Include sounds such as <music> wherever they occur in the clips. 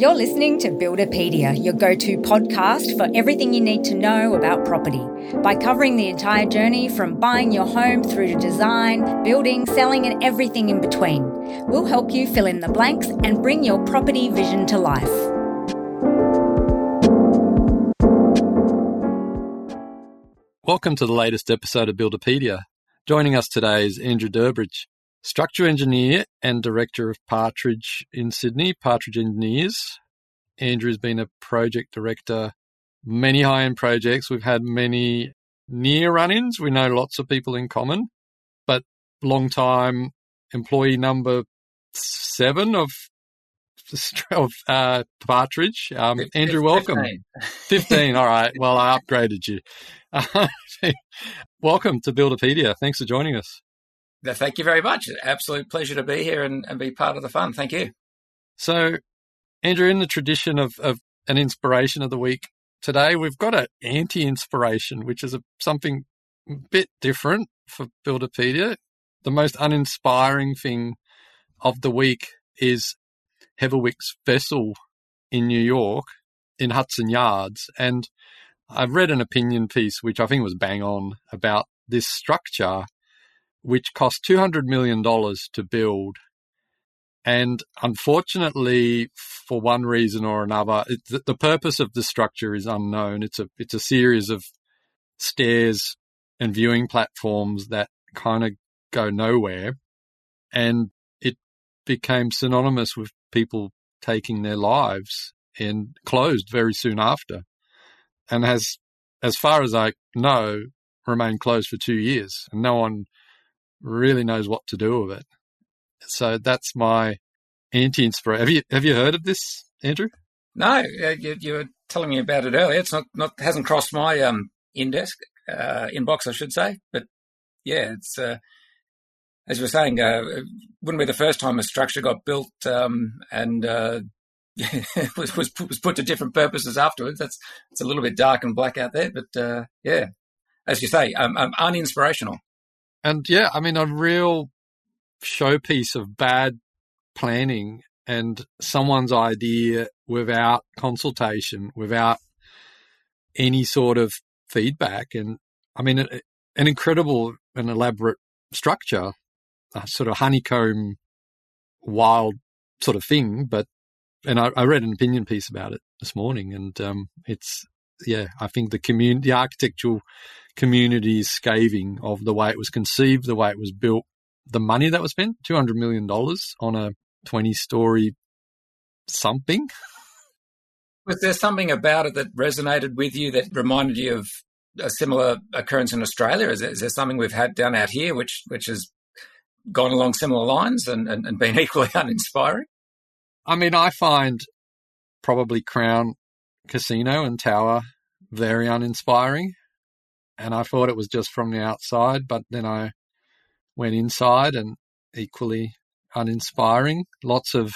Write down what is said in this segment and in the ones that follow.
You're listening to Buildipedia, your go to podcast for everything you need to know about property. By covering the entire journey from buying your home through to design, building, selling, and everything in between, we'll help you fill in the blanks and bring your property vision to life. Welcome to the latest episode of Buildipedia. Joining us today is Andrew Derbidge, structural engineer and director of Partridge in Sydney, Partridge Engineers. Andrew's been a project director, many high end projects. We've had many near run ins. We know lots of people in common, but long time employee number seven of of uh, Partridge. Um, Andrew, welcome. 15. 15. All right. <laughs> Well, I upgraded you. <laughs> welcome to Buildipedia. Thanks for joining us. Thank you very much. Absolute pleasure to be here and, and be part of the fun. Thank you. So, Andrew, in the tradition of, of an inspiration of the week, today we've got an anti inspiration, which is a, something a bit different for Buildipedia. The most uninspiring thing of the week is Heatherwick's vessel in New York in Hudson Yards. And I've read an opinion piece, which I think was bang on about this structure which cost $200 million to build. And unfortunately, for one reason or another, it, the purpose of the structure is unknown. It's a, it's a series of stairs and viewing platforms that kind of go nowhere. And it became synonymous with people taking their lives and closed very soon after. And has, as far as I know, remained closed for two years. And no one really knows what to do with it. So that's my anti-inspiration. Have you have you heard of this, Andrew? No, you, you, were telling me about it earlier. It's not not hasn't crossed my um index uh, inbox, I should say. But yeah, it's uh, as you were saying, uh, wouldn't be the first time a structure got built um, and uh, <laughs> was, was was put to different purposes afterwards. That's it's a little bit dark and black out there, but uh, yeah, as you say, um, um, uninspirational. And yeah, I mean, a real showpiece of bad planning and someone's idea without consultation, without any sort of feedback. And I mean, an incredible and elaborate structure, a sort of honeycomb, wild sort of thing. But, and I, I read an opinion piece about it this morning and um, it's, yeah, I think the community, the architectural community is scathing of the way it was conceived, the way it was built, the money that was spent $200 million on a 20 story something. Was there something about it that resonated with you that reminded you of a similar occurrence in Australia? Is there, is there something we've had done out here which, which has gone along similar lines and, and, and been <laughs> equally uninspiring? I mean, I find probably Crown Casino and Tower very uninspiring and I thought it was just from the outside, but then I went inside and equally uninspiring. Lots of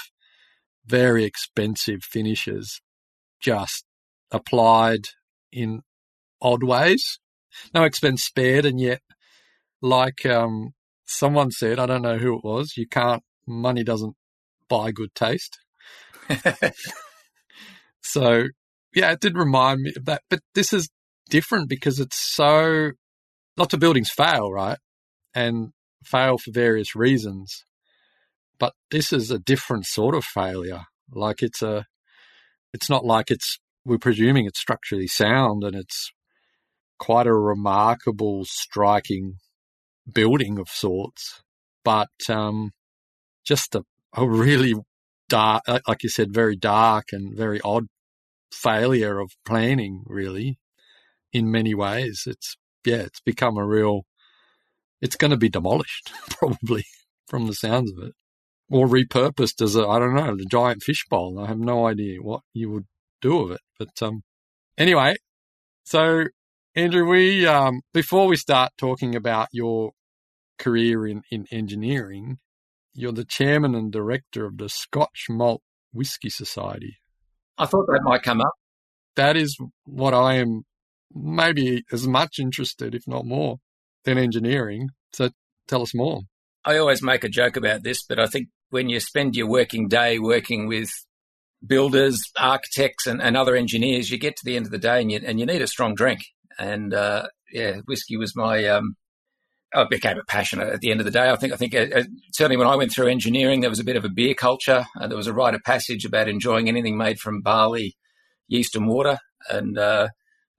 very expensive finishes just applied in odd ways. No expense spared, and yet, like um, someone said, I don't know who it was, you can't, money doesn't buy good taste. <laughs> so, yeah, it did remind me of that. But this is different because it's so lots of buildings fail, right? And fail for various reasons. But this is a different sort of failure. Like it's a it's not like it's we're presuming it's structurally sound and it's quite a remarkable, striking building of sorts, but um, just a, a really dark, like you said, very dark and very odd failure of planning, really in many ways. It's yeah, it's become a real. It's going to be demolished <laughs> probably from the sounds of it, or repurposed as a I don't know the giant fishbowl. I have no idea what you would do with it, but um, anyway, so Andrew, we um, before we start talking about your career in, in engineering, you're the chairman and director of the Scotch Malt Whisky Society. I thought that might come up. That is what I am maybe as much interested, if not more, than engineering. So tell us more. I always make a joke about this, but I think when you spend your working day working with builders, architects, and, and, other engineers, you get to the end of the day and you, and you need a strong drink. And uh, yeah, whiskey was my. Um, it became a passion at the end of the day. I think. I think uh, uh, certainly when I went through engineering, there was a bit of a beer culture. Uh, there was a rite of passage about enjoying anything made from barley, yeast, and water. And uh,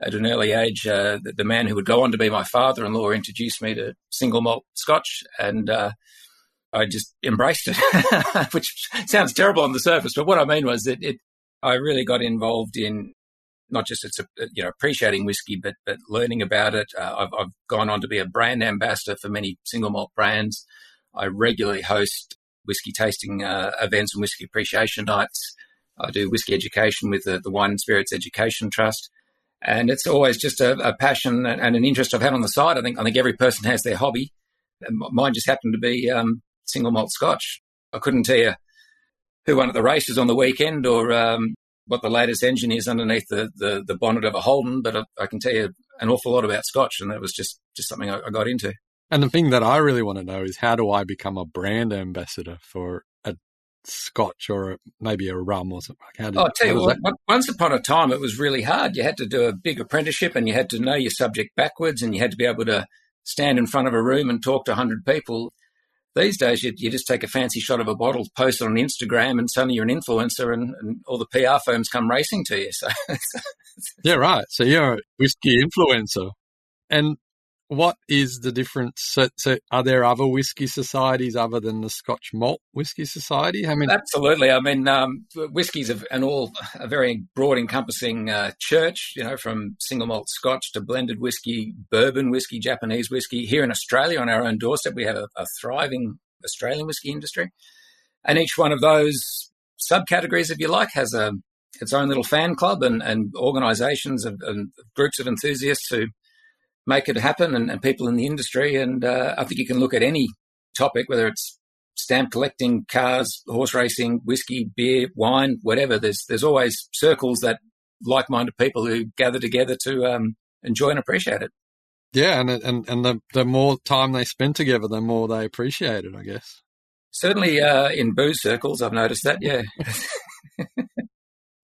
at an early age, uh, the, the, man who would go on to be my father-in-law introduced me to single malt Scotch, and I just embraced it, <laughs> which sounds terrible on the surface. But what I mean was that it, I really got involved in not just it's a, you know appreciating whiskey, but but learning about it. Uh, I've, I've gone on to be a brand ambassador for many single malt brands. I regularly host whiskey tasting uh, events and whiskey appreciation nights. I do whiskey education with the, the Wine and Spirits Education Trust, and it's always just a, a passion and an interest I've had on the side. I think I think every person has their hobby. Mine just happened to be um, single malt Scotch. I couldn't tell you who won at the races on the weekend or um, what the latest engine is underneath the, the, the bonnet of a Holden, but I, I, can tell you an awful lot about Scotch, and that was just, just something I, I, got into. And the thing that I really want to know is how do I become a brand ambassador for a Scotch or a, maybe a rum or something? How did, oh, I'll tell you what, that? once upon a time it was really hard. You had to do a big apprenticeship and you had to know your subject backwards and you had to be able to stand in front of a room and talk to 100 people. These days, you, you just take a fancy shot of a bottle, post it on Instagram, and suddenly you're an influencer, and, and all the PR firms come racing to you. So, <laughs> yeah, right. So you're a whiskey influencer, and what is the difference? So, so, are there other whiskey societies other than the Scotch Malt Whiskey Society? Absolutely. I mean, um, whiskies are an all a very broad encompassing uh, church. You know, from single malt Scotch to blended whiskey, bourbon whiskey, Japanese whiskey. Here in Australia, on our own doorstep, we have a, a thriving Australian whiskey industry, and each one of those subcategories, if you like, has a its own little fan club and, and organisations and, and groups of enthusiasts who make it happen and, and people in the industry. And uh, I think you can look at any topic, whether it's stamp collecting, cars, horse racing, whiskey, beer, wine, whatever. There's there's always circles that like-minded people who gather together to um, enjoy and appreciate it. Yeah, and and and the the more time they spend together, the more they appreciate it. I guess. Certainly, uh, in booze circles, I've noticed that. Yeah. <laughs>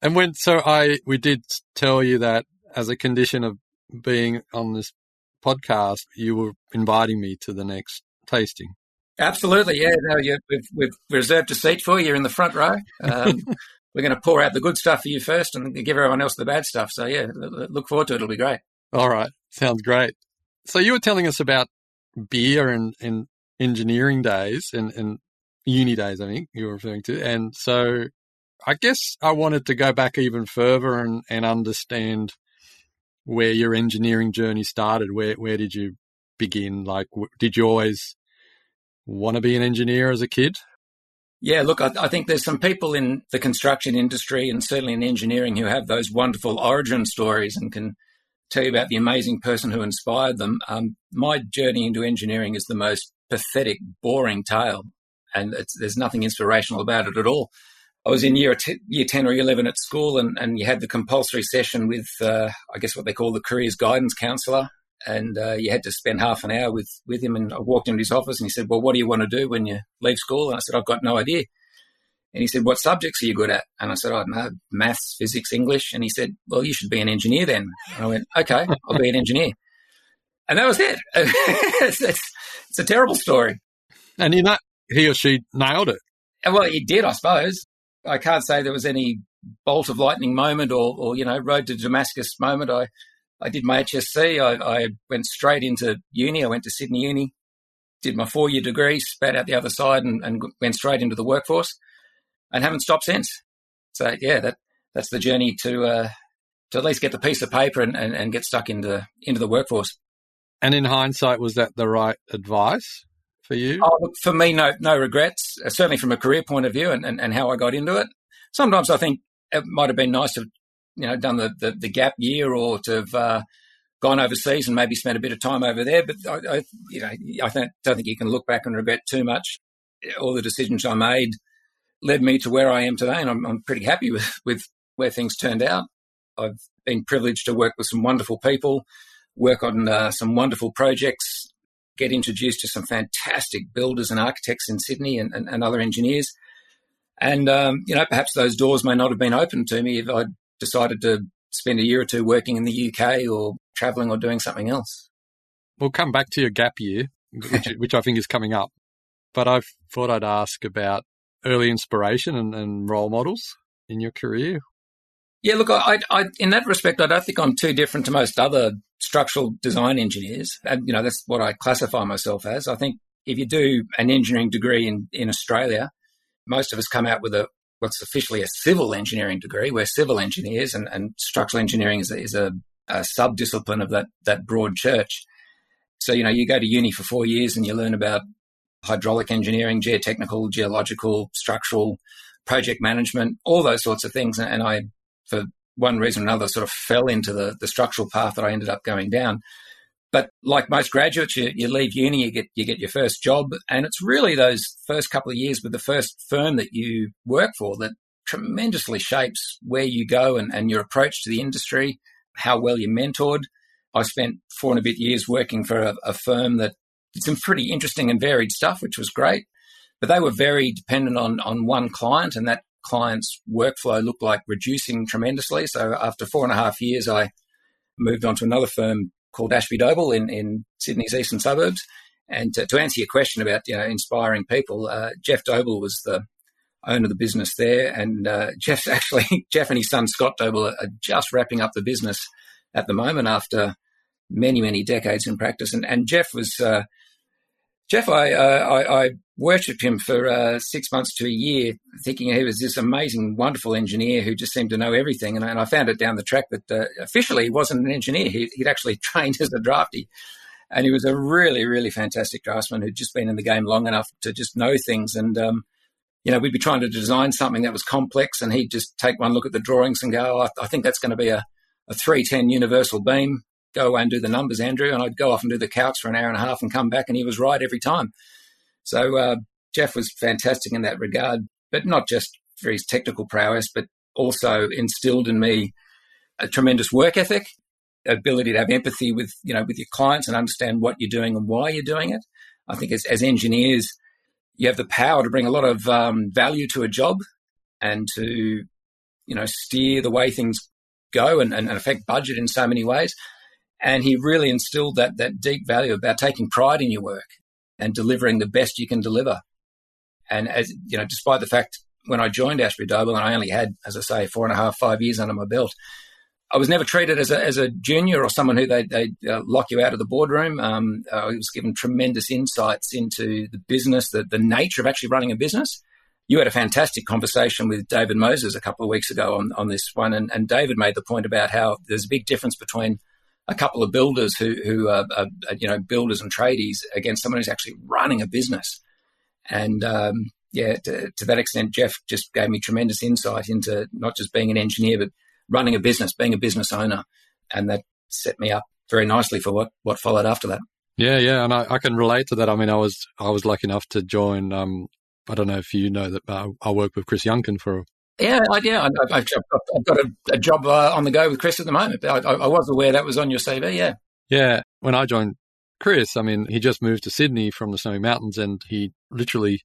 and when so I we did tell you that as a condition of being on this podcast, you were inviting me to the next tasting. Absolutely, yeah. No, you, we've, we've reserved a seat for you. You're in the front row. Um, <laughs> we're going to pour out the good stuff for you first, and give everyone else the bad stuff. So yeah, look forward to it. It'll be great. All right, sounds great. So you were telling us about beer and, and engineering days and, and uni days, I think you were referring to. And so I guess I wanted to go back even further and, and understand where your engineering journey started. Where where did you begin? Like, did you always want to be an engineer as a kid? Yeah, look, I, I, think there's some people in the construction industry and certainly in engineering who have those wonderful origin stories and can tell you about the amazing person who inspired them. Um, my journey into engineering is the most pathetic, boring tale, and there's nothing inspirational about it at all. I was in year t- year ten or eleven at school, and, and you had the compulsory session with uh, I guess what they call the careers guidance counsellor, and uh, you had to spend half an hour with with him. And I walked into his office, and he said, "Well, what do you want to do when you leave school?" And I said, "I've got no idea." And he said, "What subjects are you good at?" And I said, "I don't know, maths, physics, English." And he said, "Well, you should be an engineer then." And I went, "Okay, I'll be an engineer." And that was it. <laughs> it's, it's, it's a terrible story. And you know, he or she nailed it. Well, he did, I suppose. I can't say there was any bolt of lightning moment or, or you know, road to Damascus moment. I, I did my HSC. I, I went straight into uni. I went to Sydney Uni, did my four year degree, spat out the other side, and, and went straight into the workforce, and haven't stopped since. So yeah, that that's the journey to uh, to at least get the piece of paper and, and, and get stuck into into the workforce. And in hindsight, was that the right advice? For you? Oh, for me, no, no regrets. Uh, certainly from a career point of view, and, and, and how I got into it. Sometimes I think it might have been nice to, you know, done the, the, the gap year or to have uh, gone overseas and maybe spent a bit of time over there. But I, I you know, I don't, don't think you can look back and regret too much. All the decisions I made led me to where I am today, and I'm, I'm pretty happy with with where things turned out. I've been privileged to work with some wonderful people, work on uh, some wonderful projects, get introduced to some fantastic builders and architects in Sydney and, and, and other engineers. And, um, you know, perhaps those doors may not have been open to me if I'd decided to spend a year or two working in the UK or traveling or doing something else. We'll come back to your gap year, which, <laughs> which I think is coming up. But I thought I'd ask about early inspiration and, and role models in your career. Yeah, look, I, I, in that respect, I don't think I'm too different to most other structural design engineers. And, you know, that's what I classify myself as. I think if you do an engineering degree in, in Australia, most of us come out with a what's officially a civil engineering degree. We're civil engineers, and, and structural engineering is is a, a sub discipline of that that broad church. So you know, you go to uni for four years and you learn about hydraulic engineering, geotechnical, geological, structural, project management, all those sorts of things. And I, for one reason or another, sort of fell into the, the structural path that I ended up going down. But like most graduates, you, you leave uni, you get you get your first job, and it's really those first couple of years with the first firm that you work for that tremendously shapes where you go and, and your approach to the industry, how well you're mentored. I spent four and a bit years working for a, a firm that did some pretty interesting and varied stuff, which was great. But they were very dependent on on one client, and that client's workflow looked like reducing tremendously. So after four and a half years, I moved on to another firm called Ashby Doble in, in Sydney's eastern suburbs. And to, to answer your question about you know inspiring people, uh, Jeff Doble was the owner of the business there, and uh, Jeff's <laughs> actually Jeff and his son Scott Doble are just wrapping up the business at the moment after many many decades in practice. And and Jeff was uh, Jeff, I, uh, I, I worshipped him for uh, six months to a year, thinking he was this amazing, wonderful engineer who just seemed to know everything. And, and I found it down the track that uh, officially he wasn't an engineer. He, would actually <laughs> trained as a drafty. And he was a really, really fantastic draftsman who'd just been in the game long enough to just know things. And, um, you know, we'd be trying to design something that was complex, and he'd just take one look at the drawings and go, oh, I, think that's going to be a, a 310 universal beam go away and do the numbers, Andrew. And I'd go off and do the calcs for an hour and a half and come back, and he was right every time. So uh, Jeff was fantastic in that regard, but not just for his technical prowess, but also instilled in me a tremendous work ethic, ability to have empathy with you know with your clients and understand what you're doing and why you're doing it. I think as, as engineers, you have the power to bring a lot of um, value to a job and to you know steer the way things go and, and affect budget in so many ways. And he really instilled that that deep value about taking pride in your work and delivering the best you can deliver. And as you know, despite the fact when I joined Ashby Doble and I only had, as I say, four and a half, five years under my belt, I was never treated as a, as a junior or someone who they they uh, lock you out of the boardroom. Um, I was given tremendous insights into the business, the, the nature of actually running a business. You had a fantastic conversation with David Moses a couple of weeks ago on, on this one, and, and David made the point about how there's a big difference between a couple of builders who who are, are, you know builders and tradies against someone who's actually running a business. And um, yeah, to, to, that extent, Jeff just gave me tremendous insight into not just being an engineer, but running a business, being a business owner, and that set me up very nicely for what what followed after that. Yeah, yeah, and I, I can relate to that. I mean, I was I was lucky enough to join. Um, I don't know if you know that I, I worked with Chris Youngkin for yeah, I, yeah, I, have got a, a job uh, on the go with Chris at the moment. I, I, was aware that was on your CV. Yeah, yeah. When I joined Chris, I mean, he just moved to Sydney from the Snowy Mountains, and he literally,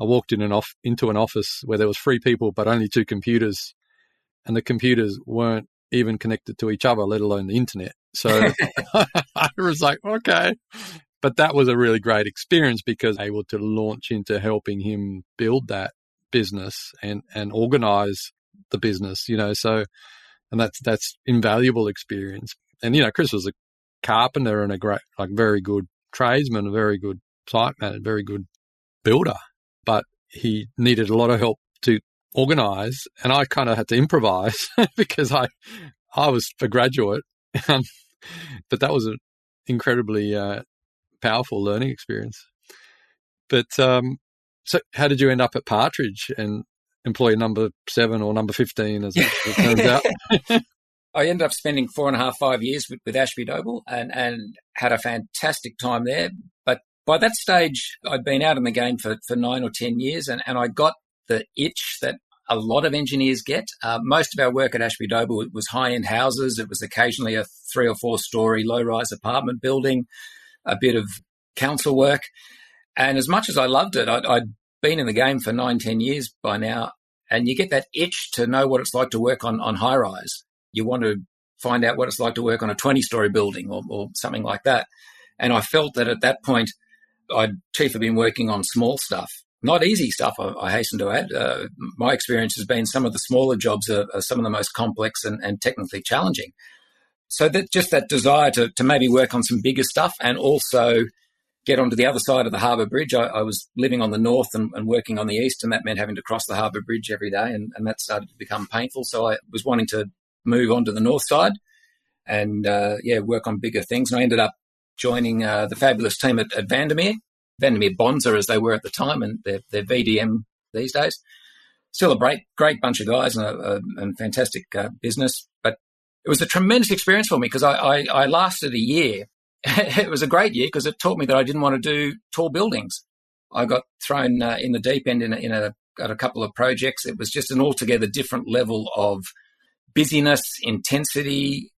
I walked in an off into an office where there was three people, but only two computers, and the computers weren't even connected to each other, let alone the internet. So <laughs> <laughs> I was like, okay. But that was a really great experience because able to launch into helping him build that business and and organize the business you know so and that's that's invaluable experience. And you know chris was a carpenter and a great like very good tradesman a very good site man a very good builder but he needed a lot of help to organize and i kind of had to improvise <laughs> because i i was a graduate <laughs> um, but that was an incredibly uh, powerful learning experience. But um, so, how did you end up at Partridge and employee number seven or number 15, as it, it <laughs> turns out? <laughs> I ended up spending four and a half, five years with, with Ashby Doble and, and had a fantastic time there. But by that stage, I'd been out in the game for, for nine or 10 years and, and I got the itch that a lot of engineers get. Uh, most of our work at Ashby Doble was high end houses. It was occasionally a three or four story low rise apartment building, a bit of council work. And as much as I loved it, I'd, I'd been in the game for nine, ten years by now, and you get that itch to know what it's like to work on, on high rise. You want to find out what it's like to work on a 20 story building or, or something like that. And I felt that at that point, I'd chiefly been working on small stuff, not easy stuff, I, I hasten to add. Uh, my experience has been some of the smaller jobs are, are some of the most complex and, and technically challenging. So that just that desire to, to maybe work on some bigger stuff and also get onto the other side of the harbour bridge. I, I was living on the north and, and, working on the east, and that meant having to cross the harbour bridge every day, and, and, that started to become painful. So I was wanting to move on to the north side and uh, yeah, work on bigger things. And I ended up joining uh, the fabulous team at, at Vandermeer, Vandermeer Bonza as they were at the time, and they're, they're VDM these days. Still a great, great bunch of guys and a, a and fantastic uh, business. But it was a tremendous experience for me because I, I, I lasted a year <laughs> it was a great year because it taught me that I didn't want to do tall buildings. I got thrown uh, in the deep end in a, in a, at a couple of projects. It was just an altogether different level of busyness, intensity.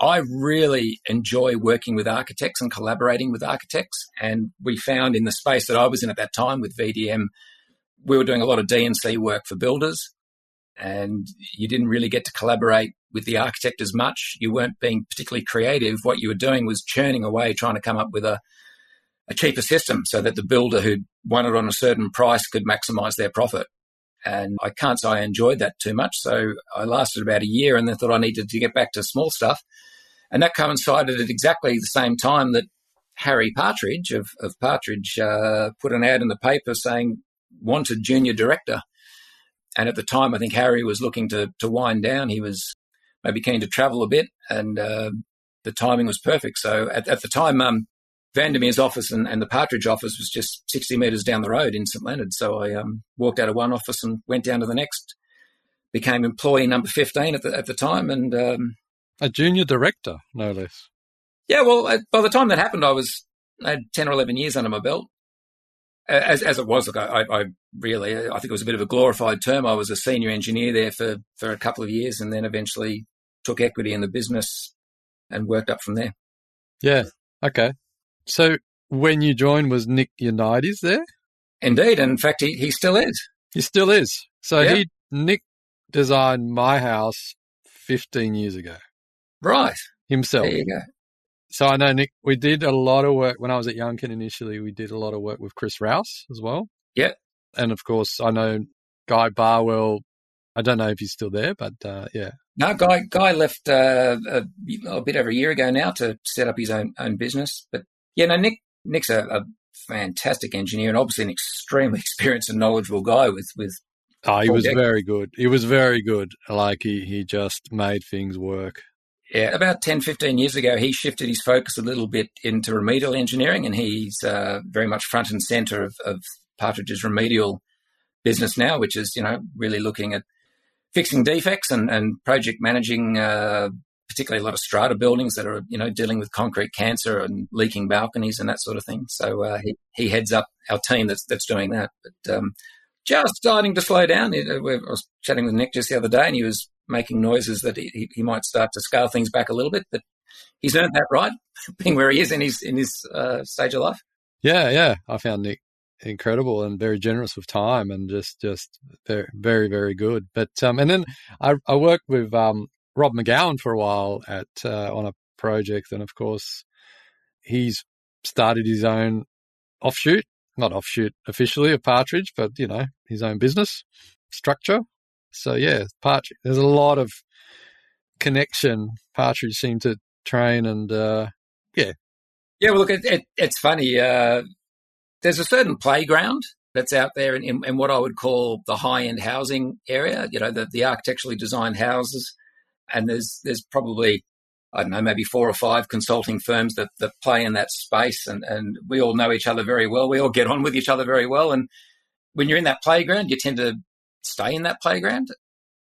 I really enjoy working with architects and collaborating with architects. And we found in the space that I was in at that time with VDM, we were doing a lot of D&C work for builders and you didn't really get to collaborate with the architect as much. You weren't being particularly creative. What you were doing was churning away, trying to come up with a, a cheaper system so that the builder who'd won it on a certain price could maximize their profit. And I can't say I enjoyed that too much. So I lasted about a year and then thought I needed to get back to small stuff. And that coincided at exactly the same time that Harry Partridge of, of Partridge uh, put an ad in the paper saying, wanted junior director. And at the time, I think Harry was looking to, to wind down. He was maybe keen to travel a bit, and uh, the timing was perfect. So at, at the time, um, Vandermeer's office and, and, the Partridge office was just 60 metres down the road in St Leonard. So I um, walked out of one office and went down to the next. Became employee number 15 at the, at the time. and um, A junior director, no less. Yeah, well, by the time that happened, I was I had 10 or 11 years under my belt as, as it was, look, I, I, really, I think it was a bit of a glorified term. I was a senior engineer there for, for a couple of years and then eventually took equity in the business and worked up from there. Yeah. Okay. So when you joined, was Nick Unitas there? Indeed. And in fact, he, he still is. He still is. So yeah. he, Nick designed my house 15 years ago. Right. Himself. There you go. So I know Nick, we did a lot of work when I was at Youngkin initially. We did a lot of work with Chris Rouse as well. Yeah. And of course, I know Guy Barwell. I don't know if he's still there, but uh, yeah. No, Guy Guy left uh, a, a, bit over a year ago now to set up his own own business. But yeah, no, Nick Nick's a, a fantastic engineer and obviously an extremely <laughs> experienced and knowledgeable guy with with. Oh, he was very good. He was very good. Like he he just made things work yeah, about 10, 15 years ago, he shifted his focus a little bit into remedial engineering, and he's uh, very much front and center of, of Partridge's remedial business now, which is, you know, really looking at fixing defects and, and project managing, uh, particularly a lot of strata buildings that are, you know, dealing with concrete cancer and leaking balconies and that sort of thing. So uh, he, he heads up our team that's that's doing that. But um, just starting to slow down. I was chatting with Nick just the other day, and he was making noises that he, he might start to scale things back a little bit. But he's earned that right, <laughs> being where he is in his in his uh, stage of life. Yeah, yeah, I found Nick incredible and very generous with time and just just very very good. But um, and then I, I worked with um, Rob McGowan for a while at uh, on a project, and of course he's started his own offshoot, not offshoot officially of Partridge, but you know his own business structure so yeah, Partridge. There's a lot of connection. Partridge seemed to train, and uh, yeah, yeah. Well, look, it, it, it's funny. Uh, there's a certain playground that's out there in, in, in what I would call the high end housing area. You know, the, the architecturally designed houses, and there's there's probably I don't know, maybe four or five consulting firms that, that play in that space, and, and we all know each other very well. We all get on with each other very well, and when you're in that playground, you tend to stay in that playground.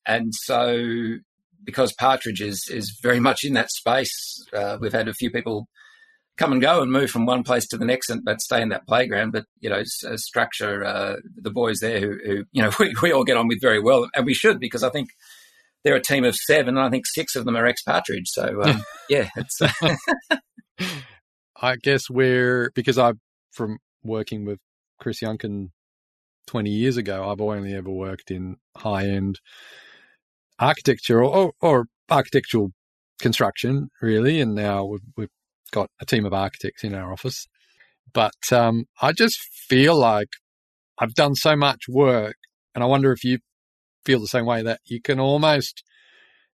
And so, because Partridge is, is very much in that space, uh, we've had a few people come and go and move from one place to the next, and, but stay in that playground. But you know, structure uh, the boys there who, who you know <laughs> we, we all get on with very well, and we should because I think they're a team of seven, and I think six of them are ex Partridge. So um, <laughs> yeah, it's. Uh, <laughs> I guess we're because I'm from working with Chris Youngkin 20 years ago, I've only ever worked in high end architecture or, or, architectural construction, really. And now we've, we've, got a team of architects in our office. But um, I just feel like I've done so much work, and I wonder if you feel the same way that you can almost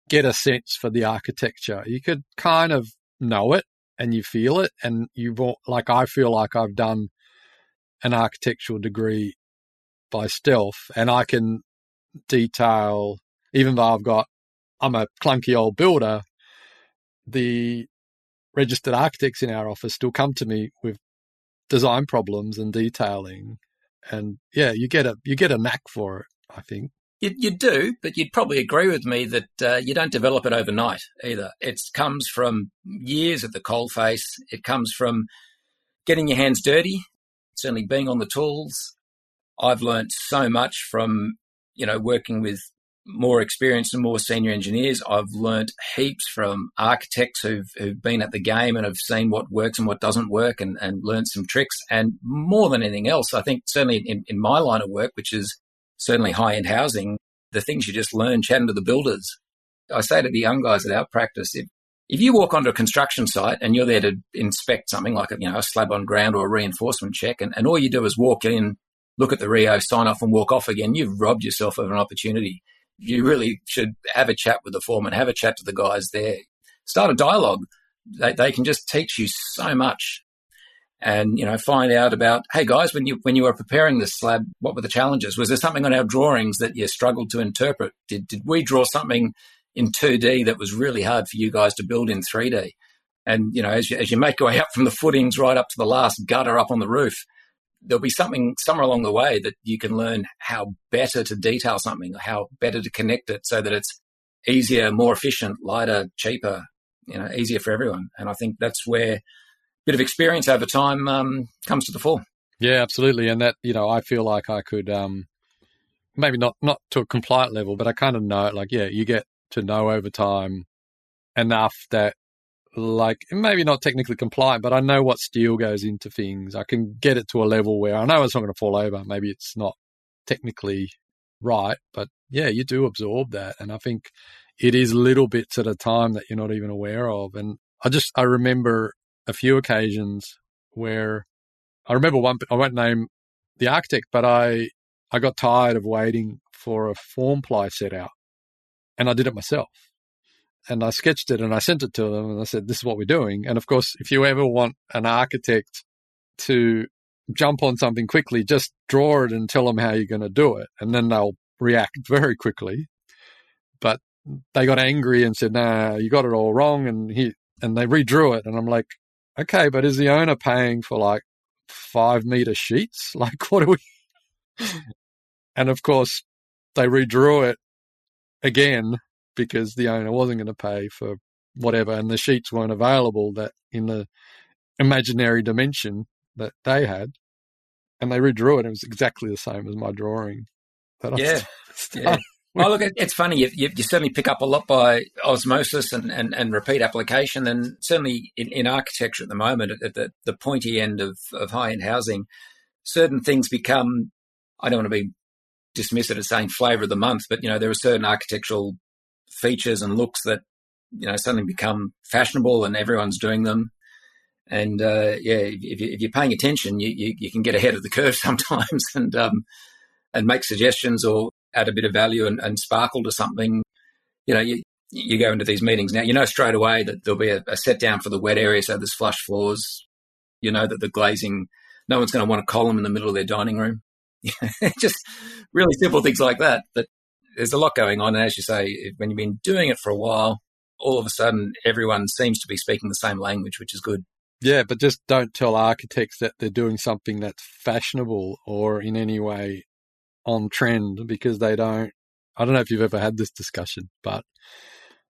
get a sense for the architecture. You could kind of know it and you feel it, and you've like I feel like I've done an architectural degree by stealth, and I can detail even though I've got I'm a clunky old builder. The registered architects in our office still come to me with design problems and detailing, and yeah, you get a you get a knack for it. I think. You, you do, but you'd probably agree with me that uh, you don't develop it overnight either. It comes from years at the coalface. It comes from getting your hands dirty, certainly being on the tools. I've learned so much from, you know, working with more experienced and more senior engineers. I've learned heaps from architects who've, who've been at the game and have seen what works and what doesn't work and, and learned some tricks. And more than anything else, I think certainly in, in my line of work, which is certainly high end housing, the things you just learn chatting to the builders. I say to the young guys at our practice, if, if you walk onto a construction site and you're there to inspect something like a, you know, a slab on ground or a reinforcement check, and, and all you do is walk in, look at the reo, sign off and walk off again, you've robbed yourself of an opportunity. You really should have a chat with the foreman, have a chat to the guys there, start a dialogue. They, they can just teach you so much. And you know find out about hey guys when you when you were preparing this slab what were the challenges? Was there something on our drawings that you struggled to interpret? Did did we draw something in 2D that was really hard for you guys to build in 3D and you know as you, as you make your way up from the footings right up to the last gutter up on the roof there'll be something somewhere along the way that you can learn how better to detail something how better to connect it so that it's easier more efficient lighter cheaper you know easier for everyone and i think that's where a bit of experience over time um, comes to the fore. Yeah, absolutely. And that, you know, I feel like I could um, maybe not not to a compliant level, but I kind of know like, yeah, you get to know over time enough that like maybe not technically compliant, but I know what steel goes into things. I can get it to a level where I know it's not going to fall over. Maybe it's not technically right, but yeah, you do absorb that. And I think it is little bits at a time that you're not even aware of. And I just, I remember a few occasions where I remember one, I won't name the architect, but I, I got tired of waiting for a form ply set out and I did it myself. And I sketched it and I sent it to them and I said, this is what we're doing. And of course, if you ever want an architect to jump on something quickly, just draw it and tell them how you're going to do it. And then they'll react very quickly. But they got angry and said, nah, you got it all wrong. And he, and they redrew it. And I'm like, okay, but is the owner paying for like five meter sheets? <laughs> Like, what are we? <laughs> and of course, they redrew it again because the owner wasn't going to pay for whatever, and the sheets weren't available that in the imaginary dimension that they had. And they redrew it. It was exactly the same as my drawing. yeah. <laughs> yeah. Oh, look, it's funny. You, you, you, certainly pick up a lot by osmosis and, and, and repeat application. And certainly in, in architecture at the moment, at the, the pointy end of, of high end housing, certain things become, I don't want to be dismissive as saying flavor of the month, but, you know, there are certain architectural features and looks that, you know, suddenly become fashionable and everyone's doing them. And uh, yeah, if, you, are paying attention, you, you, you, can get ahead of the curve <laughs> sometimes and um, and make suggestions or add a bit of value and, and sparkle to something. You know, you, you go into these meetings now, you know straight away that there'll be a, a set down for the wet area, so there's flush floors. You know that the glazing, no one's going to want a column in the middle of their dining room. <laughs> Just really simple things like that. But there's a lot going on. And as you say, when you've been doing it for a while, all of a sudden everyone seems to be speaking the same language, which is good. Yeah, but just don't tell architects that they're doing something that's fashionable or in any way on trend because they don't. I don't know if you've ever had this discussion, but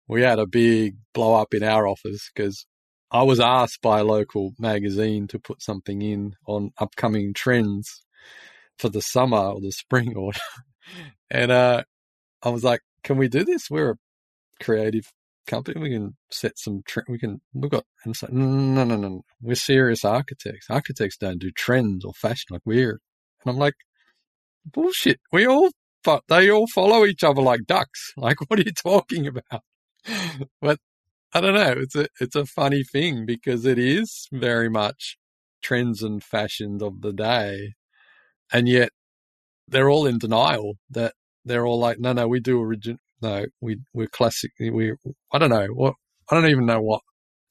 we had a big blow up in our office because I was asked by a local magazine to put something in on upcoming trends for the summer or the spring <laughs> or and uh, I was like, "Can we do this? We're a creative company. We can set some. Tre- we can. We've got." And it's like, "No, no, no, no. We're serious architects. Architects don't do trends or fashion like we're." And I'm like, bullshit. We all, they all follow each other like ducks. <laughs> Like, what are you talking about? <laughs> but I don't know. It's a, it's a funny thing because it is very much trends and fashions of the day. And yet they're all in denial that they're all like, no, no, we do original. No, we, we're classic. We, I don't know what, I don't even know what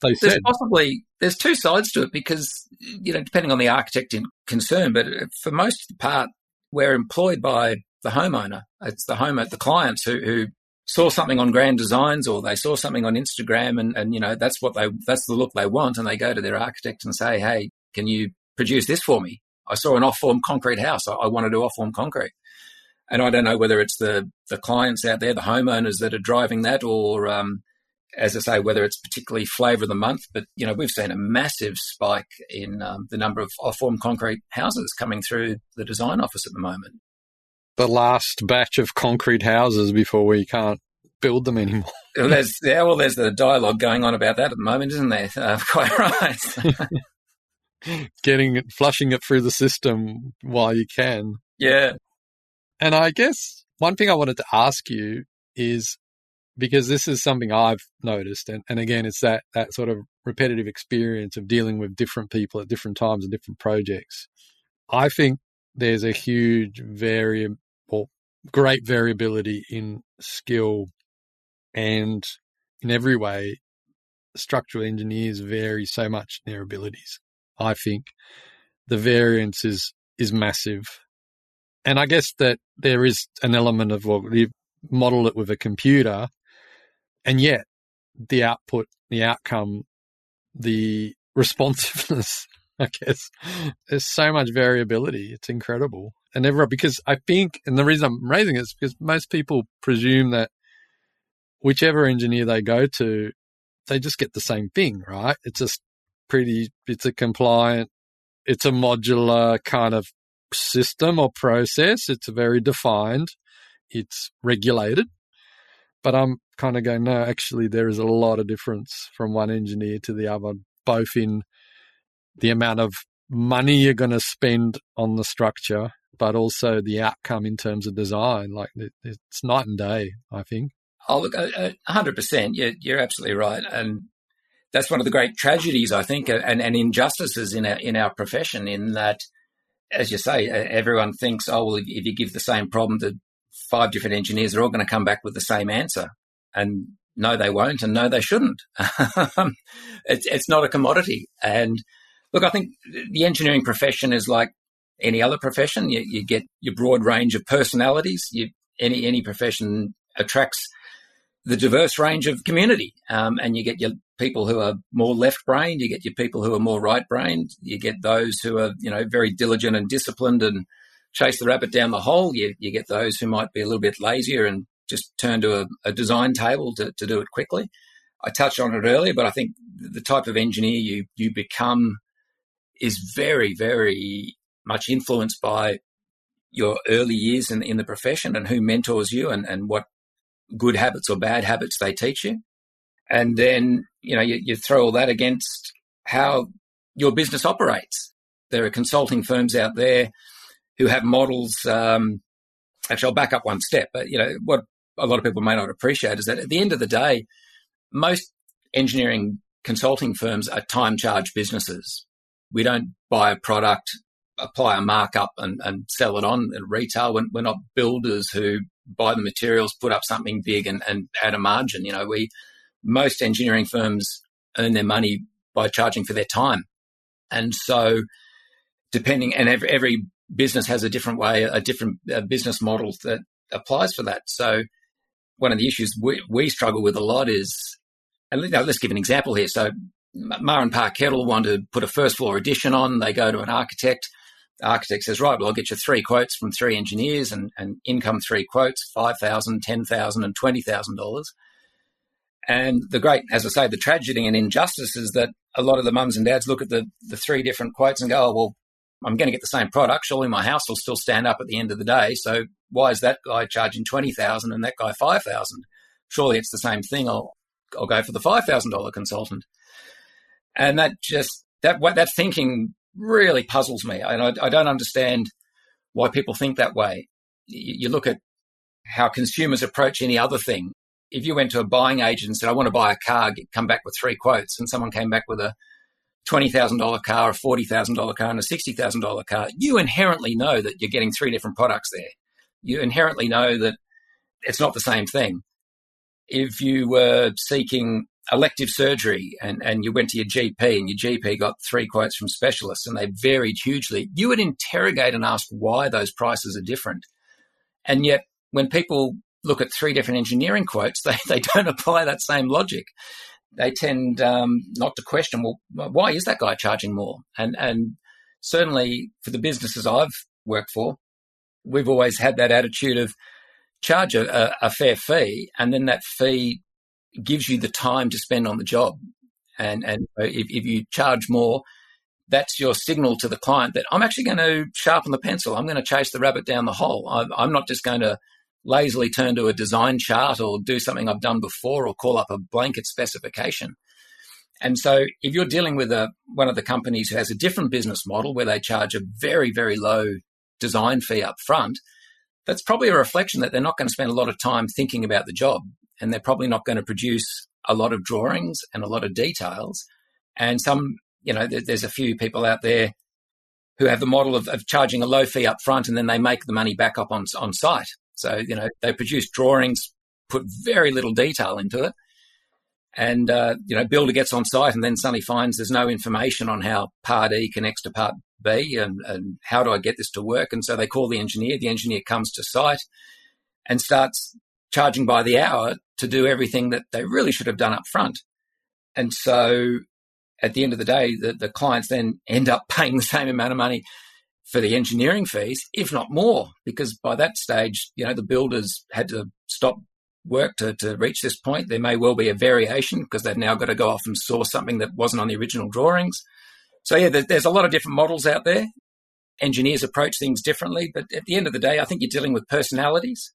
they there's said. possibly there's two sides to it because you know depending on the architect in concern, but for most of the part, we're employed by the homeowner. It's the home the clients who, who saw something on Grand Designs or they saw something on Instagram and, and you know that's what they that's the look they want and they go to their architect and say, hey, can you produce this for me? I saw an off-form concrete house. I, I want to do off-form concrete. And I don't know whether it's the the clients out there, the homeowners that are driving that, or um, as I say, whether it's particularly flavour of the month, but you know we've seen a massive spike in um, the number of off-form concrete houses coming through the design office at the moment. The last batch of concrete houses before we can't build them anymore. <laughs> well, there's yeah, well, there's the dialogue going on about that at the moment, isn't there? Uh, <laughs> quite right. <laughs> Getting it, flushing it through the system while you can. Yeah. And I guess one thing I wanted to ask you is because this is something I've noticed. And, and again, it's that, that sort of repetitive experience of dealing with different people at different times and different projects. I think there's a huge variable, great variability in skill and in every way, structural engineers vary so much in their abilities. I think the variance is, is massive. And I guess that there is an element of, well, you model it with a computer and yet the output, the outcome, the responsiveness, <laughs> I guess, there's so much variability. It's incredible. And everyone, because I think, and the reason I'm raising it is because most people presume that whichever engineer they go to, they just get the same thing, right? It's just pretty, it's a compliant, it's a modular kind of system or process. It's very defined. It's regulated. But I'm kind of going, no, actually, there is a lot of difference from one engineer to the other, both in the amount of money you're going to spend on the structure, but also the outcome in terms of design. Like it's night and day, I think. Oh, look, hundred percent. You're, you're absolutely right, and that's one of the great tragedies, I think, and, and injustices in our in our profession. In that, as you say, everyone thinks, oh well, if you give the same problem to five different engineers, they're all going to come back with the same answer. And no, they won't, and no, they shouldn't. <laughs> it's, it's not a commodity. And look, I think the engineering profession is like any other profession. You, you get your broad range of personalities. You, any any profession attracts the diverse range of community, um, and you get your people who are more left-brained. You get your people who are more right-brained. You get those who are you know very diligent and disciplined and chase the rabbit down the hole. You, you get those who might be a little bit lazier and just turn to a, a design table to, to do it quickly. I touched on it earlier, but I think the type of engineer you, you become is very, very much influenced by your early years in, in the profession and who mentors you and, and what good habits or bad habits they teach you. And then, you know, you, you throw all that against how your business operates. There are consulting firms out there who have models. Um, actually, I'll back up one step. But you know what a lot of people may not appreciate is that at the end of the day, most engineering consulting firms are time charge businesses. We don't buy a product, apply a markup, and, and sell it on at retail. We're, we're, not builders who buy the materials, put up something big, and, and add a margin. You know, we most engineering firms earn their money by charging for their time, and so depending and every, every business has a different way, a different business model that applies for that. So one of the issues we, we struggle with a lot is, and let's give an example here. So Ma and Pa Kettle want to put a first floor addition on. They go to an architect. Architect says, right, well, I'll get you three quotes from three engineers and, and income three quotes, $5,000, $10,000 and 20,000. And the great, as I say, the tragedy and injustice is that a lot of the mums and dads look at the, the three different quotes and go, oh, well, I'm going to get the same product. Surely my house will still stand up at the end of the day. So why is that guy charging twenty thousand and that guy five thousand? Surely it's the same thing. I'll I'll go for the five thousand dollar consultant. And that just that that thinking really puzzles me. And I, I don't understand why people think that way. You look at how consumers approach any other thing. If you went to a buying agent and said, I want to buy a car, come back with three quotes, and someone came back with a $20,000 car, a $40,000 car, and a $60,000 car, you inherently know that you're getting three different products there. You inherently know that it's not the same thing. If you were seeking elective surgery and, and you went to your GP and your GP got three quotes from specialists and they varied hugely, you would interrogate and ask why those prices are different. And yet, when people look at three different engineering quotes, <laughs> they, they don't apply that same logic. They tend um, not to question, well, why is that guy charging more? And, and certainly for the businesses I've worked for, we've always had that attitude of charge a, a fair fee, and then that fee gives you the time to spend on the job. And and if, if you charge more, that's your signal to the client that I'm actually going to sharpen the pencil. I'm going to chase the rabbit down the hole. I'm, I'm not just going to lazily turn to a design chart or do something I've done before or call up a blanket specification. And so if you're dealing with a, one of the companies who has a different business model where they charge a very, very low design fee up front, that's probably a reflection that they're not going to spend a lot of time thinking about the job and they're probably not going to produce a lot of drawings and a lot of details. And some, you know, there's a few people out there who have the model of, of charging a low fee up front and then they make the money back up on, on site. So, you know, they produce drawings, put very little detail into it. And, uh, you know, builder gets on site and then suddenly finds there's no information on how part E connects to part B and, and how do I get this to work. And so they call the engineer. The engineer comes to site and starts charging by the hour to do everything that they really should have done up front. And so at the end of the day, the, the clients then end up <laughs> paying the same amount of money for the engineering fees, if not more, because by that stage, you know, the builders had to stop work to, to reach this point. There may well be a variation because they've now got to go off and source something that wasn't on the original drawings. So yeah, there's a lot of different models out there. Engineers approach things differently, but at the end of the day, I think you're dealing with personalities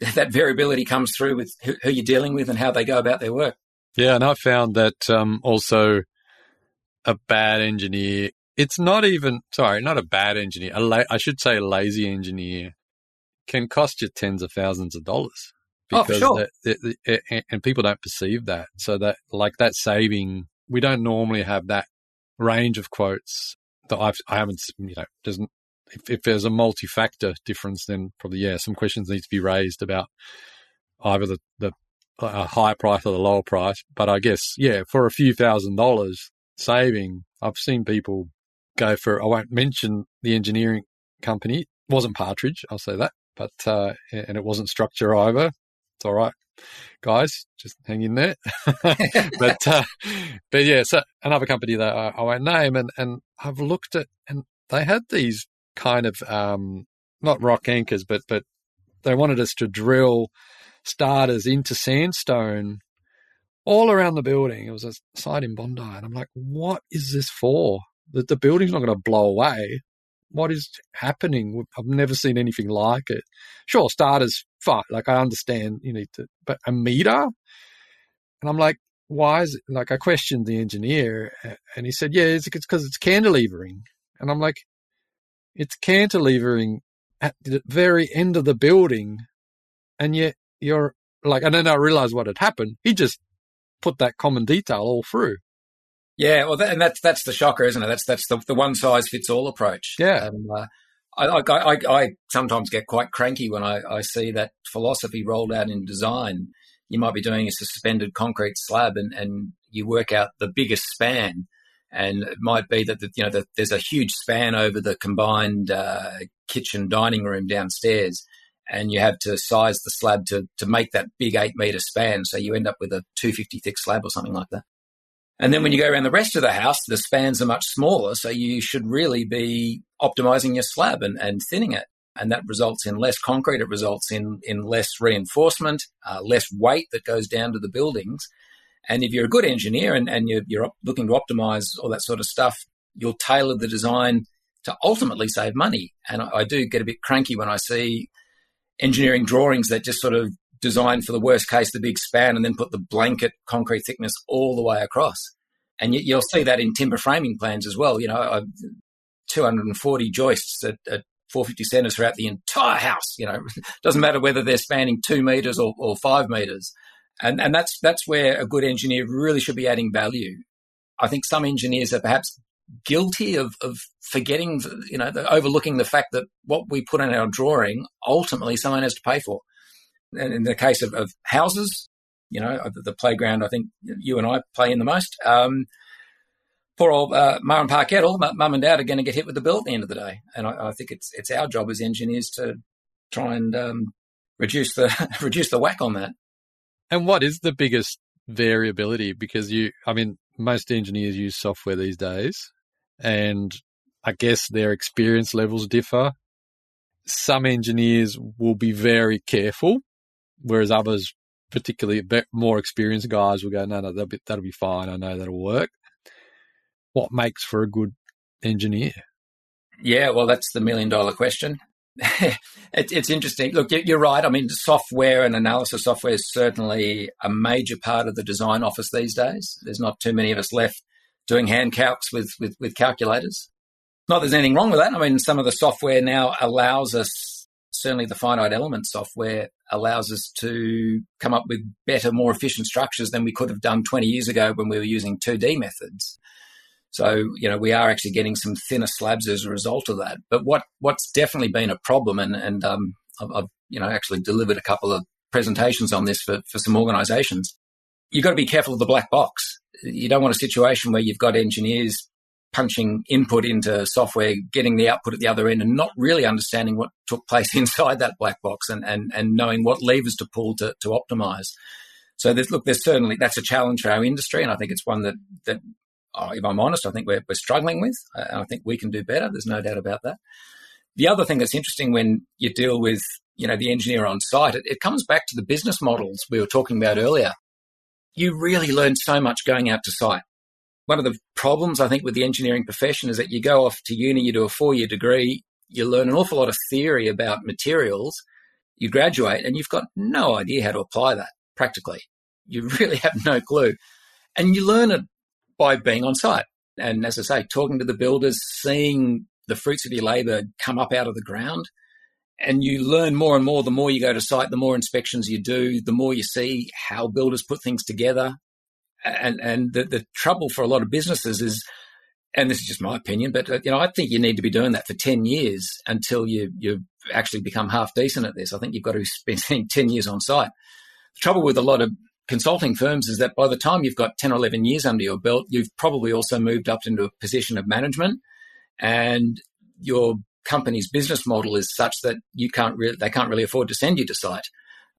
<laughs> that variability comes through with who, who, you're dealing with and how they go about their work. Yeah, and I found that um, also a bad engineer. It's not even sorry, not a bad engineer. A la- I should say a lazy engineer can cost you tens of thousands of dollars oh, because oh, sure. and people don't perceive that. So that like that saving, we don't normally have that range of quotes that I've I haven't you know doesn't if, if there's a multi-factor difference, then probably yeah, some questions need to be raised about either the the a high price or the lower price. But I guess yeah, for a few thousand dollars saving, I've seen people go for. I won't mention the engineering company. It wasn't Partridge, I'll say that, but uh, and it wasn't Structure either. It's all right, guys. Just hang in there. <laughs> but uh, but yeah, so another company that I, I won't name, and and I've looked at and they had these kind of um, not rock anchors, but but they wanted us to drill starters into sandstone all around the building. It was a site in Bondi, and I'm like, what is this for? The, the building's not going to blow away. What is happening? I've never seen anything like it. Sure, starters, fine. Like I understand you need to, but a meter, and I'm like, why is it? Like I questioned the engineer, and he said, yeah, it's because it's cantilevering, and I'm like, it's cantilevering at the very end of the building, and yet you're like, and then I realized what had happened. He just put that common detail all through. Yeah, well, that, and that's that's the shocker, isn't it? That's that's the, the one size fits all approach. Yeah. Um, uh, I, I, I, I, sometimes get quite cranky when I, I see that philosophy rolled out in design. You might be doing a suspended concrete slab and, and you work out the biggest span and it might be that you know that there's a huge span over the combined uh, kitchen dining room downstairs, and you have to size the slab to to make that big eight meter span. So you end up with a 250 thick slab or something like that. And then when you go around the rest of the house, the spans are much smaller. So you should really be optimizing your slab and, and thinning it. And that results in less concrete. It results in, in less reinforcement, uh, less weight that goes down to the buildings. And if you're a good engineer and, and you're, you're looking to optimize all that sort of stuff, you'll tailor the design to ultimately save money. And I, I do get a bit cranky when I see engineering drawings that just sort of design for the worst case, the big span, and then put the blanket concrete thickness all the way across. And you'll see that in timber framing plans as well. You know, 240 joists at, at 450 centers throughout the entire house. You know, <laughs> doesn't matter whether they're spanning two meters or, or five meters. And, and that's, that's where a good engineer really should be adding value. I think some engineers are perhaps guilty of, of forgetting, you know, the, overlooking the fact that what we put in our drawing, ultimately someone has to pay for. And in the case of, of houses, you know, the playground I think you and I play in the most. Um, poor old uh, Ma and Pa Kettle, mum and dad are going to get hit with the bill at the end of the day. And I, I think it's it's our job as engineers to try and um, reduce the <laughs> reduce the whack on that. And what is the biggest variability? Because you, I mean, most engineers use software these days, and I guess their experience levels differ. Some engineers will be very careful, whereas others, particularly more experienced guys, will go, "No, no, that'll be, that'll be fine. I know that'll work." what makes for a good engineer? Yeah, well, that's the million dollar question. <laughs> it, it's interesting. Look, you're right. I mean, software and analysis software is certainly a major part of the design office these days. There's not too many of us left doing hand calcs with, with, with calculators. Not there's anything wrong with that. I mean, some of the software now allows us, certainly the finite element software allows us to come up with better, more efficient structures than we could have done 20 years ago when we were using 2D methods. So, you know, we are actually getting some thinner slabs as a result of that. But what, what's definitely been a problem, and, and um, I've, I've, you know, actually delivered a couple of presentations on this for, for some organizations, you've got to be careful of the black box. You don't want a situation where you've got engineers punching input into software, getting the output at the other end, and not really understanding what took place <laughs> inside that black box and, and, and knowing what levers to pull to, to optimize. So there's, look, there's certainly that's a challenge for our industry, and I think it's one that that uh, if I'm honest, I think we're, we're struggling with. Uh, and I think we can do better. There's no doubt about that. The other thing that's interesting when you deal with, you know, the engineer on site, it, it comes back to the business models we were talking about earlier. You really learn so much going out to site. One of the problems I think with the engineering profession is that you go off to uni, you do a four year degree, you learn an awful lot of theory about materials, you graduate, and you've got no idea how to apply that practically. You <laughs> really have no clue. And you learn it by being on site. And as I say, talking to the builders, seeing the fruits of your labor come up out of the ground. And you learn more and more the more you go to site, the more inspections you do, the more you see how builders put things together. And, and the, the trouble for a lot of businesses is, and this is just my opinion, but uh, you know, I think you need to be doing that for 10 years until you, you actually become half decent at this. I think you've got to be <laughs> spending 10 years on site. The trouble with a lot of consulting firms is that by the time you've got 10 or 11 years under your belt, you've probably also moved up into a position of management and your company's business model is such that you can't really, they can't really afford to send you to site.